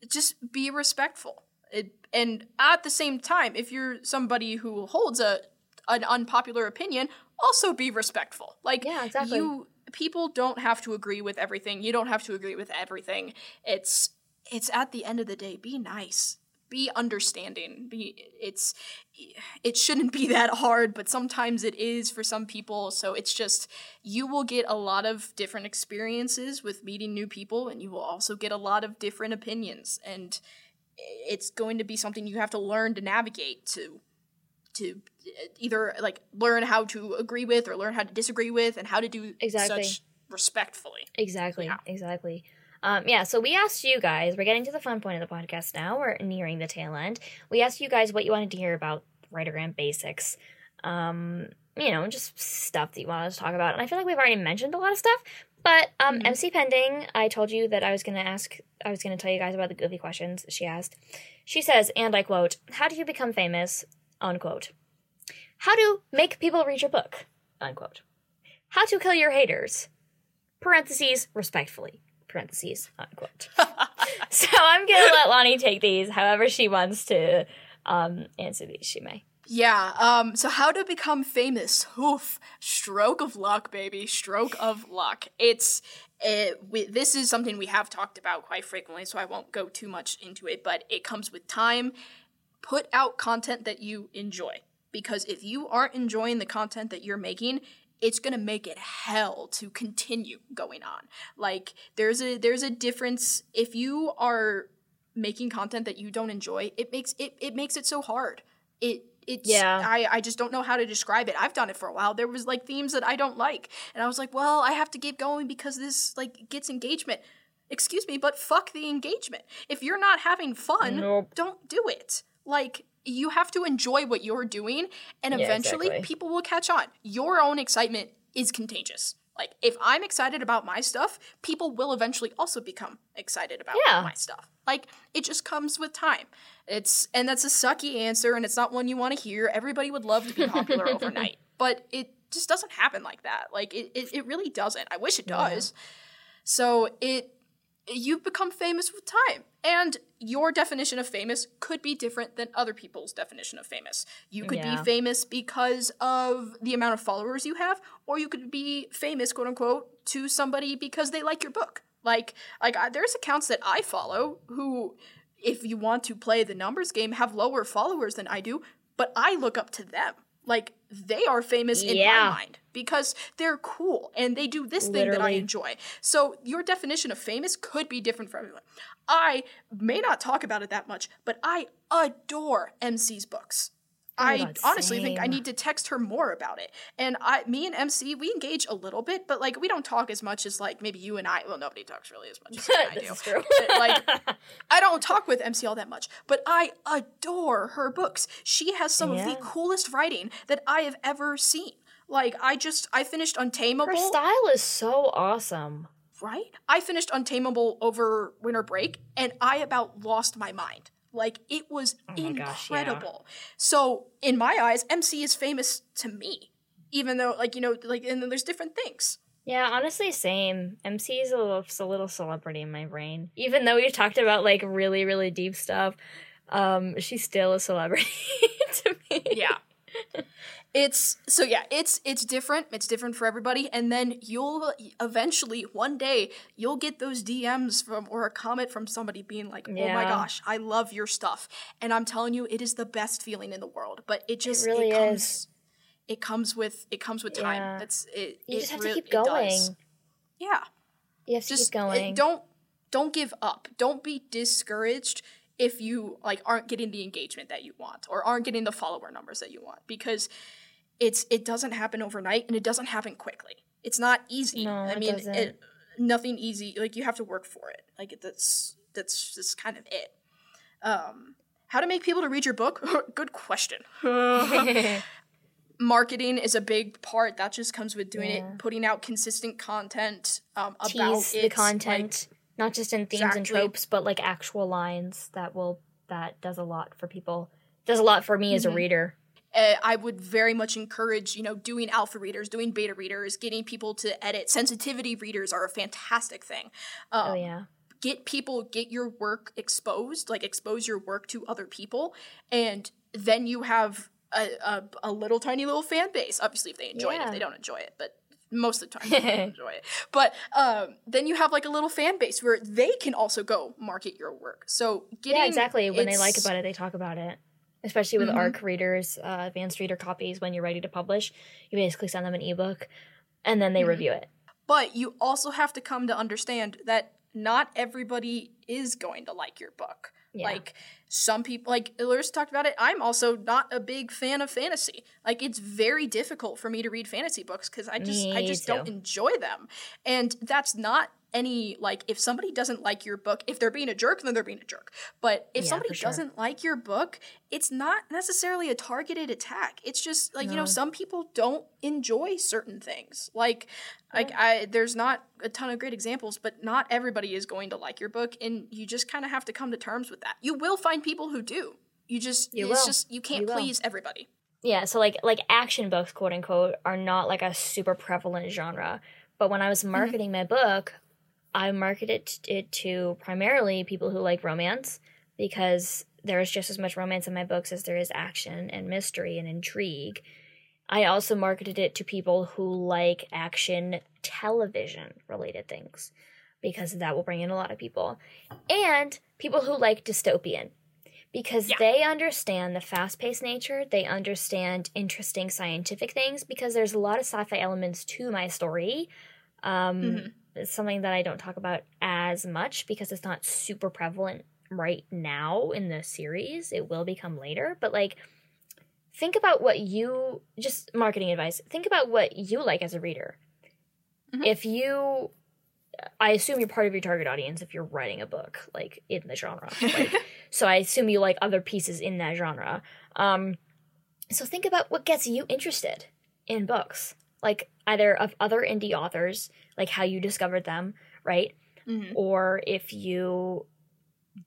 Just be respectful. It, and at the same time, if you're somebody who holds a an unpopular opinion, also be respectful. Like Yeah, exactly. you people don't have to agree with everything. You don't have to agree with everything. It's it's at the end of the day, be nice. Be understanding. Be it's it shouldn't be that hard, but sometimes it is for some people. So it's just you will get a lot of different experiences with meeting new people and you will also get a lot of different opinions and it's going to be something you have to learn to navigate to to either like learn how to agree with or learn how to disagree with and how to do Exactly. such respectfully. Exactly. Yeah. Exactly. Um, yeah, so we asked you guys, we're getting to the fun point of the podcast now. We're nearing the tail end. We asked you guys what you wanted to hear about writergram basics. Um, you know, just stuff that you wanted to talk about. And I feel like we've already mentioned a lot of stuff. But um, Mhm. MC Pending, I told you that I was going to ask, I was going to tell you guys about the goofy questions she asked. She says, and I quote, How do you become famous? Unquote. How to make people read your book? Unquote. How to kill your haters? Parentheses, respectfully. Parentheses, unquote. so I'm going to let Lonnie take these however she wants to um, answer these. She may. Yeah. Um. So how to become famous? Oof. Stroke of luck, baby. Stroke of luck. It's. It, we, this is something we have talked about quite frequently, so I won't go too much into it. But it comes with time. Put out content that you enjoy, because if you aren't enjoying the content that you're making, it's gonna make it hell to continue going on. Like there's a there's a difference if you are making content that you don't enjoy. It makes it it makes it so hard. It it's Yeah. I, I just don't know how to describe it. I've done it for a while. There was like themes that I don't like. And I was like, well, I have to keep going because this like gets engagement. Excuse me, but fuck the engagement. If you're not having fun, Nope. don't do it. Like you have to enjoy what you're doing and Yeah, eventually exactly. people will catch on. Your own excitement is contagious. Like if I'm excited about my stuff, people will eventually also become excited about Yeah. my stuff. Like it just comes with time. It's and that's a sucky answer and it's not one you want to hear. Everybody would love to be popular overnight, but it just doesn't happen like that. Like it, it, it really doesn't. I wish it Yeah. does. So it you become famous with time. And your definition of famous could be different than other people's definition of famous. You could Yeah. be famous because of the amount of followers you have, or you could be famous, quote unquote, to somebody because they like your book. Like, like I, there's accounts that I follow who, if you want to play the numbers game, have lower followers than I do, but I look up to them. Like they are famous in Yeah. my mind because they're cool and they do this thing that I enjoy. So your definition of famous could be different for everyone. I may not talk about it that much, but I adore MC's books. Oh I honestly think I need to text her more about it. And I, me and MC, we engage a little bit, but like we don't talk as much as like maybe you and I. Well, nobody talks really as much as I do. true. But, like I don't talk with MC all that much, but I adore her books. She has some of the coolest writing that I have ever seen. Like I just I finished Untamable. Her style is so awesome. right? I finished Untamable over winter break and I about lost my mind. Like it was Oh my gosh, yeah. incredible. So, in my eyes, MC is famous to me. Even though like, you know, like and then there's different things. Yeah, honestly, same. MC is a little, a little celebrity in my brain. Even though we've talked about like really, really deep stuff, um, she's still a celebrity to me. Yeah. It's so yeah, it's it's different. It's different for everybody and then you'll eventually one day you'll get those DMs from or a comment from somebody being like, "Oh my gosh, I love your stuff." And I'm telling you, it is the best feeling in the world, but it just really comes is. it comes with it comes with time. Yeah. That's it. You it just have real- to keep going. Yeah, You have to just keep it- going. don't don't give up. Don't be discouraged if you like aren't getting the engagement that you want or aren't getting the follower numbers that you want because it's it doesn't happen overnight and it doesn't happen quickly. It's not easy. No, I it mean, doesn't. it nothing easy. Like you have to work for it. Like that's that's that's kind of it. Um, how to make people to read your book? Good question. marketing is a big part that just comes with doing Yeah. it putting out consistent content um, about Tease it the content, not just in themes and tropes, but like actual lines that will that does a lot for people does a lot for me as a reader. Uh, I would very much encourage, you know, doing alpha readers, doing beta readers, getting people to edit. Sensitivity readers are a fantastic thing. Um, Oh yeah. Get people, get your work exposed, like expose your work to other people, and then you have a, a, a little tiny little fan base. Obviously, if they enjoy it, if they don't enjoy it, but most of the time they enjoy it. But um, then you have like a little fan base where they can also go market your work. So getting yeah, exactly. When they like about it, they talk about it. Especially with Mhm. ARC readers, uh, advanced reader copies, when you're ready to publish, you basically send them an ebook and then they Mhm. review it. But you also have to come to understand that not everybody is going to like your book. Yeah. Like some people, like Larissa talked about it. I'm also not a big fan of fantasy. Like it's very difficult for me to read fantasy books because I just I Me just don't enjoy them. And that's not any like if somebody doesn't like your book, if they're being a jerk, then they're being a jerk. But if Yeah, somebody sure. doesn't like your book, it's not necessarily a targeted attack. It's just like you know some people don't enjoy certain things. Like like I there's not a ton of great examples, but not everybody is going to like your book and you just kind of have to come to terms with that. You will find people who do. You just You it's will. just you can't You will. please everybody. Yeah, so like like action books, quote unquote, are not like a super prevalent genre. But when I was mm-hmm. marketing my book, I marketed it to primarily people who like romance because there's just as much romance in my books as there is action and mystery and intrigue. I also marketed it to people who like action television related things because that will bring in a lot of people. And people who like dystopian because Yeah. they understand the fast paced nature, they understand interesting scientific things because there's a lot of sci fi elements to my story. Um, Mhm. It's something that I don't talk about as much because it's not super prevalent right now in the series. It will become later, but like, think about what you just marketing advice. Think about what you like as a reader. Mhm. If you, I assume you're part of your target audience if you're writing a book like in the genre. Like, so I assume you like other pieces in that genre. Um, so think about what gets you interested in books, like either of other indie authors, like how you discovered them, right? Mhm. Or if you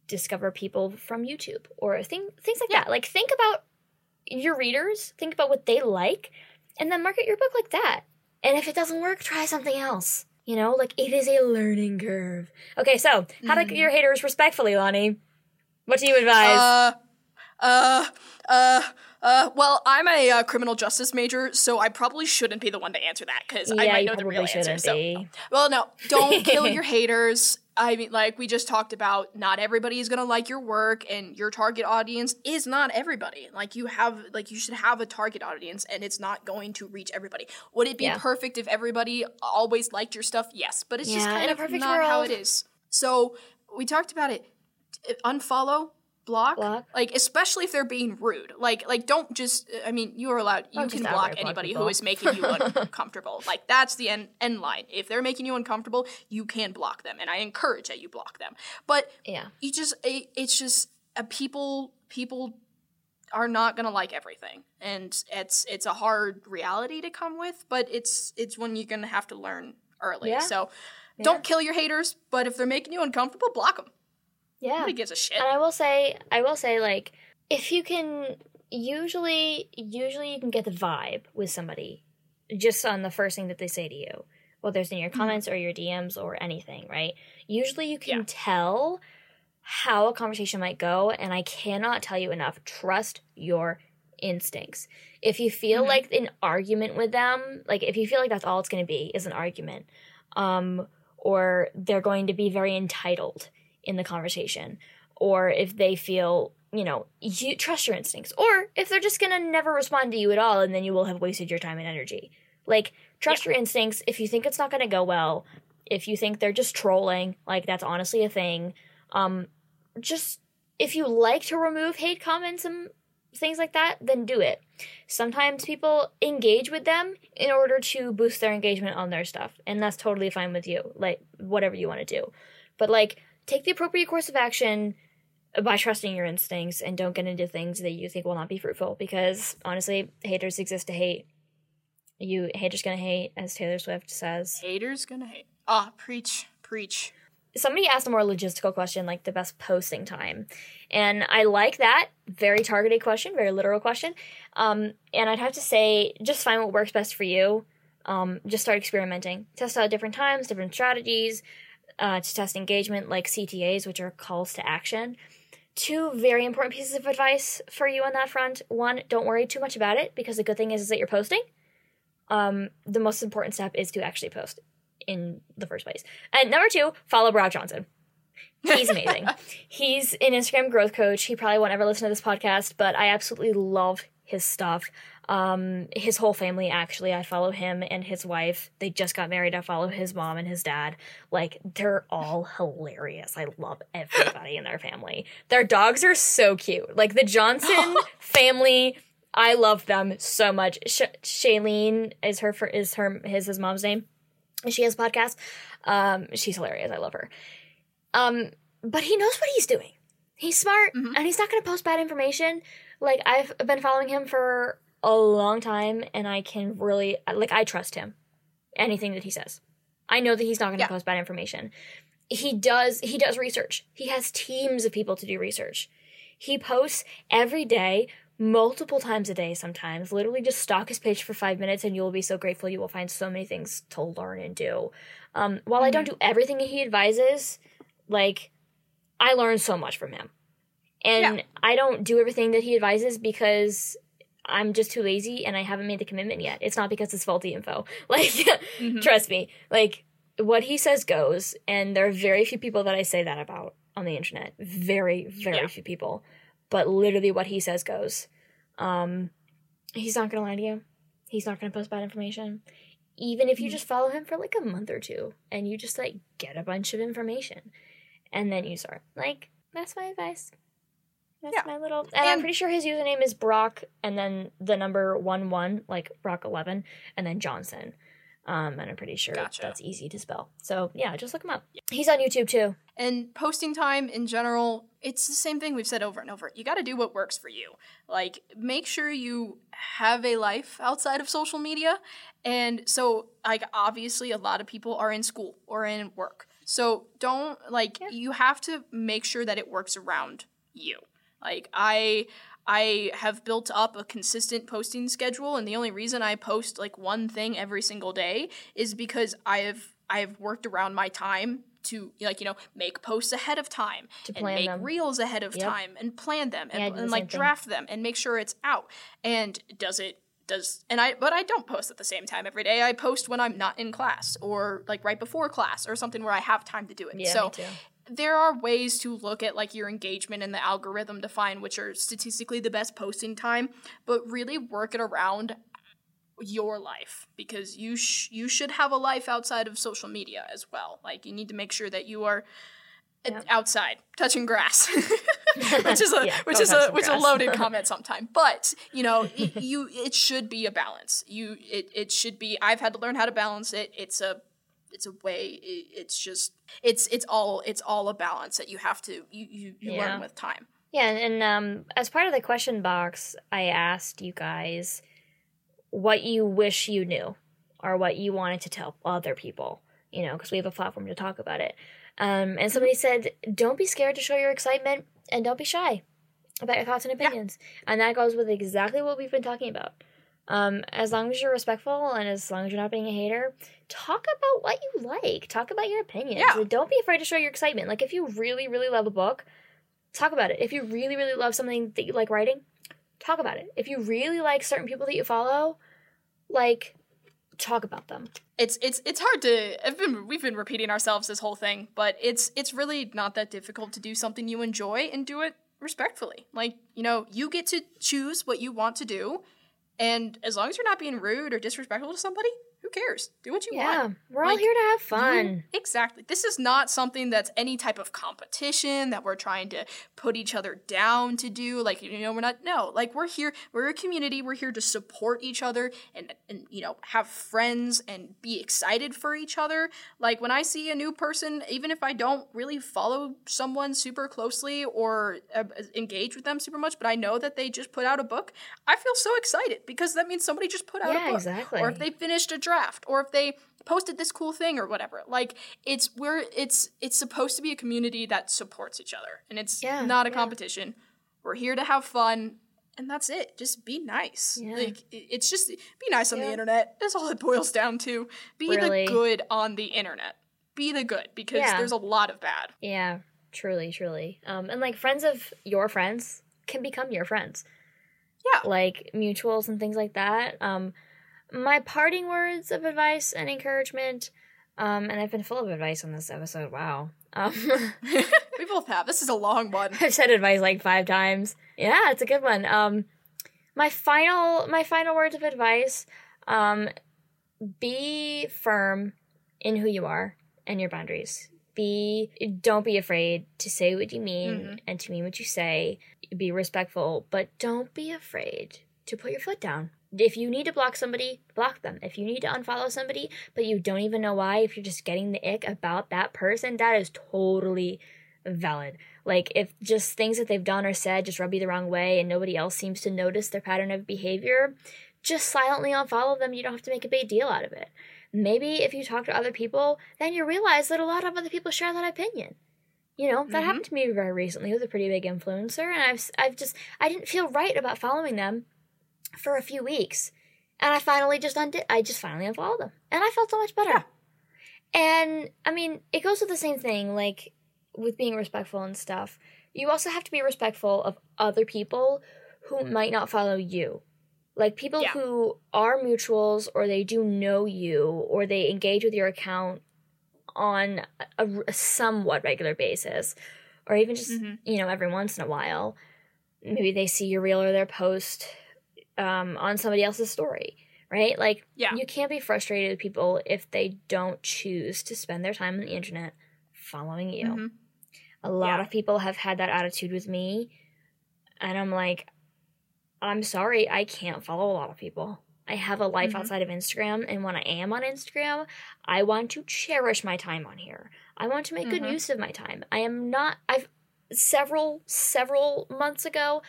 discover people from YouTube or thing, things like Yeah. that. Like think about your readers, think about what they like, and then market your book like that. And if it doesn't work, try something else. You know, like it is a learning curve. Okay, so how to Mhm. get your haters respectfully, Lonnie? What do you advise? Uh, uh, uh, uh, well, I'm a uh, criminal justice major, so I probably shouldn't be the one to answer that because I might know the real answer. shouldn't So, be. well, no, don't kill your haters. I mean, like we just talked about, not everybody is gonna like your work, and your target audience is not everybody. Like you have, like you should have a target audience, and it's not going to reach everybody. Would it be Yeah. perfect if everybody always liked your stuff? Yes, but it's just kind of perfect not how it is. So we talked about it. Unfollow, block, Block. like especially if they're being rude. Like, like don't just. I mean, you are allowed. You Don't can block outright block anybody who is making you uncomfortable. Like that's the end end line. If they're making you uncomfortable, you can block them, and I encourage that you block them. But Yeah. you just it, it's just uh, people people are not gonna like everything, and it's it's a hard reality to come with. But it's it's when you're gonna have to learn early. Yeah. So Yeah. don't kill your haters, but if they're making you uncomfortable, block them. Yeah. Nobody gives a shit. And I will say, I will say, like, if you can, usually, usually you can get the vibe with somebody just on the first thing that they say to you, whether it's in your comments or your DMs or anything, right? Usually you can Yeah. tell how a conversation might go, and I cannot tell you enough. Trust your instincts. If you feel Mhm. like an argument with them, like if you feel like that's all it's going to be is an argument, um, or they're going to be very entitled in the conversation, or if they feel you know you trust your instincts, or if they're just to never respond to you at all, and then you will have wasted your time and energy. Like trust your instincts. If you think it's not to go well, if you think they're just trolling, like that's honestly a thing. Um, just if you like to remove hate comments and things like that, then do it. Sometimes people engage with them in order to boost their engagement on their stuff, and that's totally fine with you. Like whatever you want to do, but like take the appropriate course of action by trusting your instincts and don't get into things that you think will not be fruitful because honestly, haters exist to hate. You haters gonna hate, as Taylor Swift says. Haters gonna hate. Ah, preach, preach. somebody asked a more logistical question, like the best posting time. And I like that. Very targeted question, very literal question. Um, and I'd have to say, just find what works best for you. Um, just start experimenting. Test out different times, different strategies uh, to test engagement, like CTAs, which are calls to action. Two very important pieces of advice for you on that front. One, don't worry too much about it because the good thing is, is that you're posting. Um, the most important step is to actually post in the first place. And number two, follow Brock Johnson. He's amazing. He's an Instagram growth coach. He probably won't ever listen to this podcast, but I absolutely love his stuff. Um, his whole family, actually, I follow him and his wife. They just got married. I follow his mom and his dad. Like, they're all hilarious. I love everybody in their family. Their dogs are so cute. Like, the Johnson family, I love them so much. Sh- Shailene is her, for, is her, his, his mom's name. She has a podcast. Um, she's hilarious. I love her. Um, but he knows what he's doing. He's smart Mhm. and he's not going to post bad information. Like I've been following him for a long time and I can really like I trust him. Anything that he says. I know that he's not going to Yeah. post bad information. He does he does research. He has teams of people to do research. He posts every day, multiple times a day sometimes. Literally just stalk his page for 5 minutes and you'll be so grateful you will find so many things to learn and do. Um, while I don't do everything he advises, like I learn so much from him. And Yeah. I don't do everything that he advises because I'm just too lazy and I haven't made the commitment yet. It's not because it's faulty info. Like, Mhm. trust me. Like, what he says goes. And there are very few people that I say that about on the internet. Very, very Yeah. few people. But literally, what he says goes. Um, he's not going to lie to you. He's not going to post bad information. Even if you Mhm. just follow him for like a month or two and you just like get a bunch of information and then you start. Like, that's my advice. That's Yeah. my little. And, I'm pretty sure his username is Brock and then the number 1 1, like Brock 11, and then Johnson. Um, and I'm pretty sure Gotcha. that's easy to spell. So, yeah, just look him up. He's on YouTube too. And posting time in general, it's the same thing we've said over and over. You got to do what works for you. Like, make sure you have a life outside of social media. And so, like, obviously, a lot of people are in school or in work. So, don't, like, Yeah. you have to make sure that it works around you. Like, I. I have built up a consistent posting schedule, and the only reason I post like one thing every single day is because I have I have worked around my time to like you know make posts ahead of time To and make them. reels ahead of Yep. time and plan them Yeah, and, the and like thing. draft them and make sure it's out. And does it does and I but I don't post at the same time every day. I post when I'm not in class or like right before class or something where I have time to do it. Yeah, so me too. There are ways to look at like your engagement and the algorithm to find which are statistically the best posting time, but really work it around your life because you sh- you should have a life outside of social media as well. Like you need to make sure that you are uh, Yep. outside touching grass, which is a Yeah, which is a which is a loaded comment sometime. But you know it, you it should be a balance. You it it should be. I've had to learn how to balance it. It's a it's a way. It, it's just it's it's all it's all a balance that you have to you you, you Yeah. learn with time. Yeah, and um, as part of the question box, I asked you guys what you wish you knew or what you wanted to tell other people, you know, because we have a platform to talk about it. Um, and somebody said, don't be scared to show your excitement and don't be shy about your thoughts and Yeah. opinions. And that goes with exactly what we've been talking about. Um, as long as you're respectful and as long as you're not being a hater, talk about what you like. Talk about your opinions. Yeah. Don't be afraid to show your excitement. Like if you really, really love a book, talk about it. If you really, really love something that you like writing, talk about it. If you really like certain people that you follow, like talk about them. it's it's it's hard to I've been we've been repeating ourselves this whole thing, but it's it's really not that difficult to do something you enjoy and do it respectfully. Like, you know, you get to choose what you want to do, and as long as you're not being rude or disrespectful to somebody, who cares? Do what you want. yeah, want. we're all Like, here to have You- fun. exactly. This is not something that's any type of competition that we're trying to put each other down to do. Like, you know, we're not, no. Like, we're here, we're a community. We're here to support each other and, and you know, have friends and be excited for each other. Like, when I see a new person, even if I don't really follow someone super closely or uh, engage with them super much, but I know that they just put out a book, I feel so excited because that means somebody just put out Yeah, a book. exactly. Or if they finished a draft or if they posted this cool thing or whatever. Like it's we're it's it's supposed to be a community that supports each other and it's Yeah, not a yeah. competition. We're here to have fun and that's it. Just be nice. Yeah. Like it's just be nice on the internet. That's all it boils down to. Be Really. the good on the internet. Be the good because there's a lot of bad. Yeah, truly, truly. Um, and like friends of your friends can become your friends. Yeah. Like mutuals and things like that. Um, my parting words of advice and encouragement. Um, and I've been full of advice on this episode. Wow. Um, we both have. This is a long one. I've said advice like five times. Yeah, it's a good one. Um, my final, my final words of advice. Um, be firm in who you are and your boundaries. Be don't be afraid to say what you mean Mhm. and to mean what you say. Be respectful, but don't be afraid to put your foot down. If you need to block somebody, block them. If you need to unfollow somebody, but you don't even know why, if you're just getting the ick about that person, that is totally valid. Like if just things that they've done or said just rub you the wrong way and nobody else seems to notice their pattern of behavior, just silently unfollow them. You don't have to make a big deal out of it. Maybe if you talk to other people, then you realize that a lot of other people share that opinion. You know, that Mhm. happened to me very recently with a pretty big influencer, and I've I've just I didn't feel right about following them for a few weeks, and I finally just undid. I just finally unfollowed them, and I felt so much better. Yeah. And I mean, it goes with the same thing, like with being respectful and stuff. You also have to be respectful of other people who might not follow you. Like people Yeah. who are mutuals or they do know you or they engage with your account on a, a somewhat regular basis or even just, Mhm. you know, every once in a while. Maybe they see your reel or their post um, on somebody else's story, right? Like, Yeah. you can't be frustrated with people if they don't choose to spend their time on the internet following you. Mhm. A lot Yeah. of people have had that attitude with me, and I'm like, I'm sorry, I can't follow a lot of people. I have a life Mhm. outside of Instagram, and when I am on Instagram, I want to cherish my time on here. I want to make good Mhm. use of my time. I am not. I've several several months ago,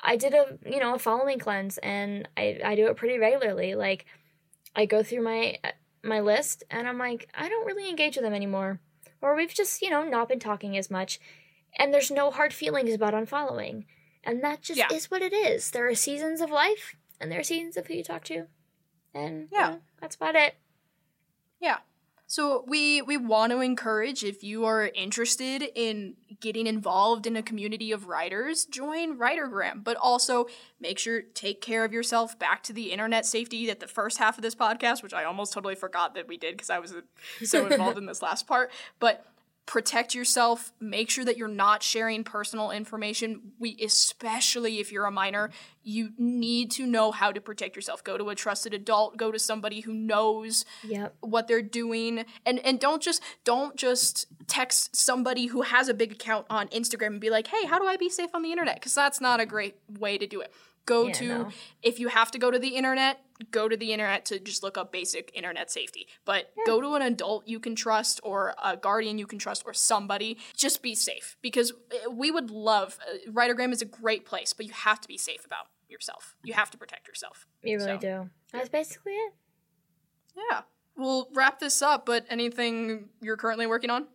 I did a you know a following cleanse, and I I do it pretty regularly. Like, I go through my my list, and I'm like, I don't really engage with them anymore or we've just, you know, not been talking as much. And there's no hard feelings about unfollowing. And that just Yeah. is what it is. There are seasons of life and there are seasons of who you talk to. And Yeah. yeah, that's about it. Yeah. So we we want to encourage if you are interested in getting involved in a community of writers, join Writergram, but also make sure take care of yourself back to the internet safety at the first half of this podcast, which I almost totally forgot that we did because I was uh, so involved in this last part, but protect yourself make sure that you're not sharing personal information we especially if you're a minor you need to know how to protect yourself go to a trusted adult go to somebody who knows Yep. what they're doing and and don't just don't just text somebody who has a big account on Instagram and be like, "Hey, how do I be safe on the internet?" cuz that's not a great way to do it. Go Yeah, to no. if you have to go to the internet, go to the internet to just look up basic internet safety. But go to an adult you can trust or a guardian you can trust or somebody. Just be safe because uh, we would love uh, Writergram is a great place, but you have to be safe about yourself. You have to protect yourself. You really So, do. That's basically it. Yeah. We'll wrap this up, but anything you're currently working on?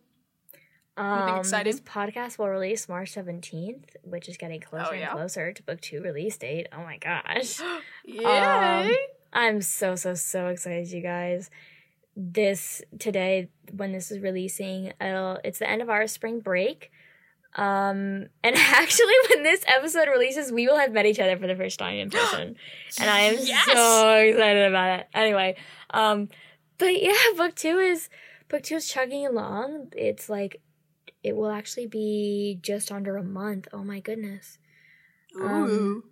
Um, exciting? This podcast will release March 17th, which is getting closer Oh, yeah? and closer to book two release date. Oh my gosh. Yay! Um, I'm so so so excited, you guys. This today, when this is releasing, it'll, it's the end of our spring break. Um, and actually, when this episode releases, we will have met each other for the first time in person, and I am Yes! so excited about it. Anyway, um, but yeah, book two is book two is chugging along. It's like it will actually be just under a month. Oh my goodness. um,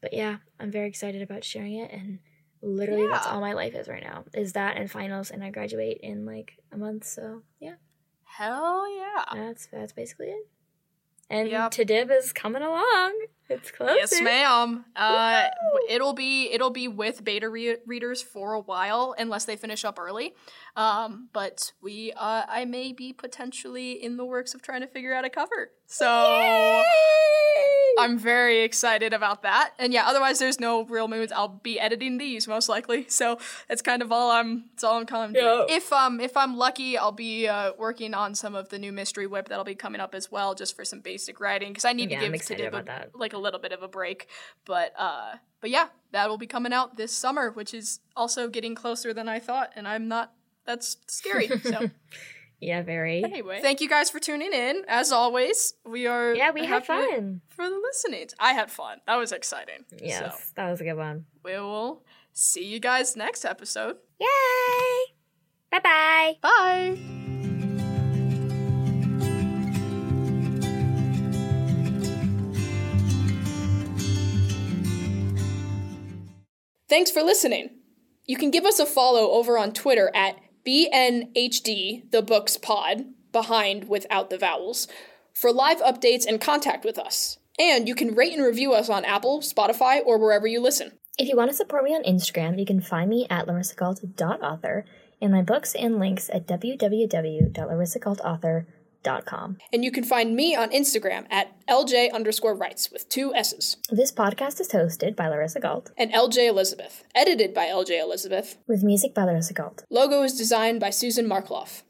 But yeah, I'm very excited about sharing it and literally that's all my life is right now. Is that and finals and I graduate in like a month, so yeah. Hell yeah. That's that's basically it. And Yep. Tadib is coming along. It's close. Yes, ma'am. Uh, it'll be it'll be with beta re- readers for a while, unless they finish up early. Um, but we, uh, I may be potentially in the works of trying to figure out a cover. So I'm very excited about that. And yeah, otherwise there's no real moons. I'll be editing these most likely. So that's kind of all I'm It's all I'm kind of doing. Yeah. If um if I'm lucky, I'll be uh, working on some of the new mystery whip that'll be coming up as well, just for some basic writing because I need Yeah, to give Tadib about a- like a little bit of a break. But uh but yeah, that will be coming out this summer, which is also getting closer than I thought, and I'm not that's scary. So Yeah, very. anyway, thank you guys for tuning in. As always, we are Yeah, we had fun. for the listening. I had fun. That was exciting. Yes, So that was a good one. we will see you guys next episode. Yay! Bye bye. Bye. Thanks for listening. You can give us a follow over on Twitter at BHND, the books pod, behind without the vowels, for live updates and contact with us. And you can rate and review us on Apple, Spotify, or wherever you listen. If you want to support me on Instagram, you can find me at larissagault.author and my books and links at www.larissagaultauthor.com. And you can find me on Instagram at LJ underscore writes with two S's. This podcast is hosted by Larissa Gault, And LJ Elizabeth. Edited by LJ Elizabeth. with music by Larissa Gault. Logo is designed by Susan Markloff.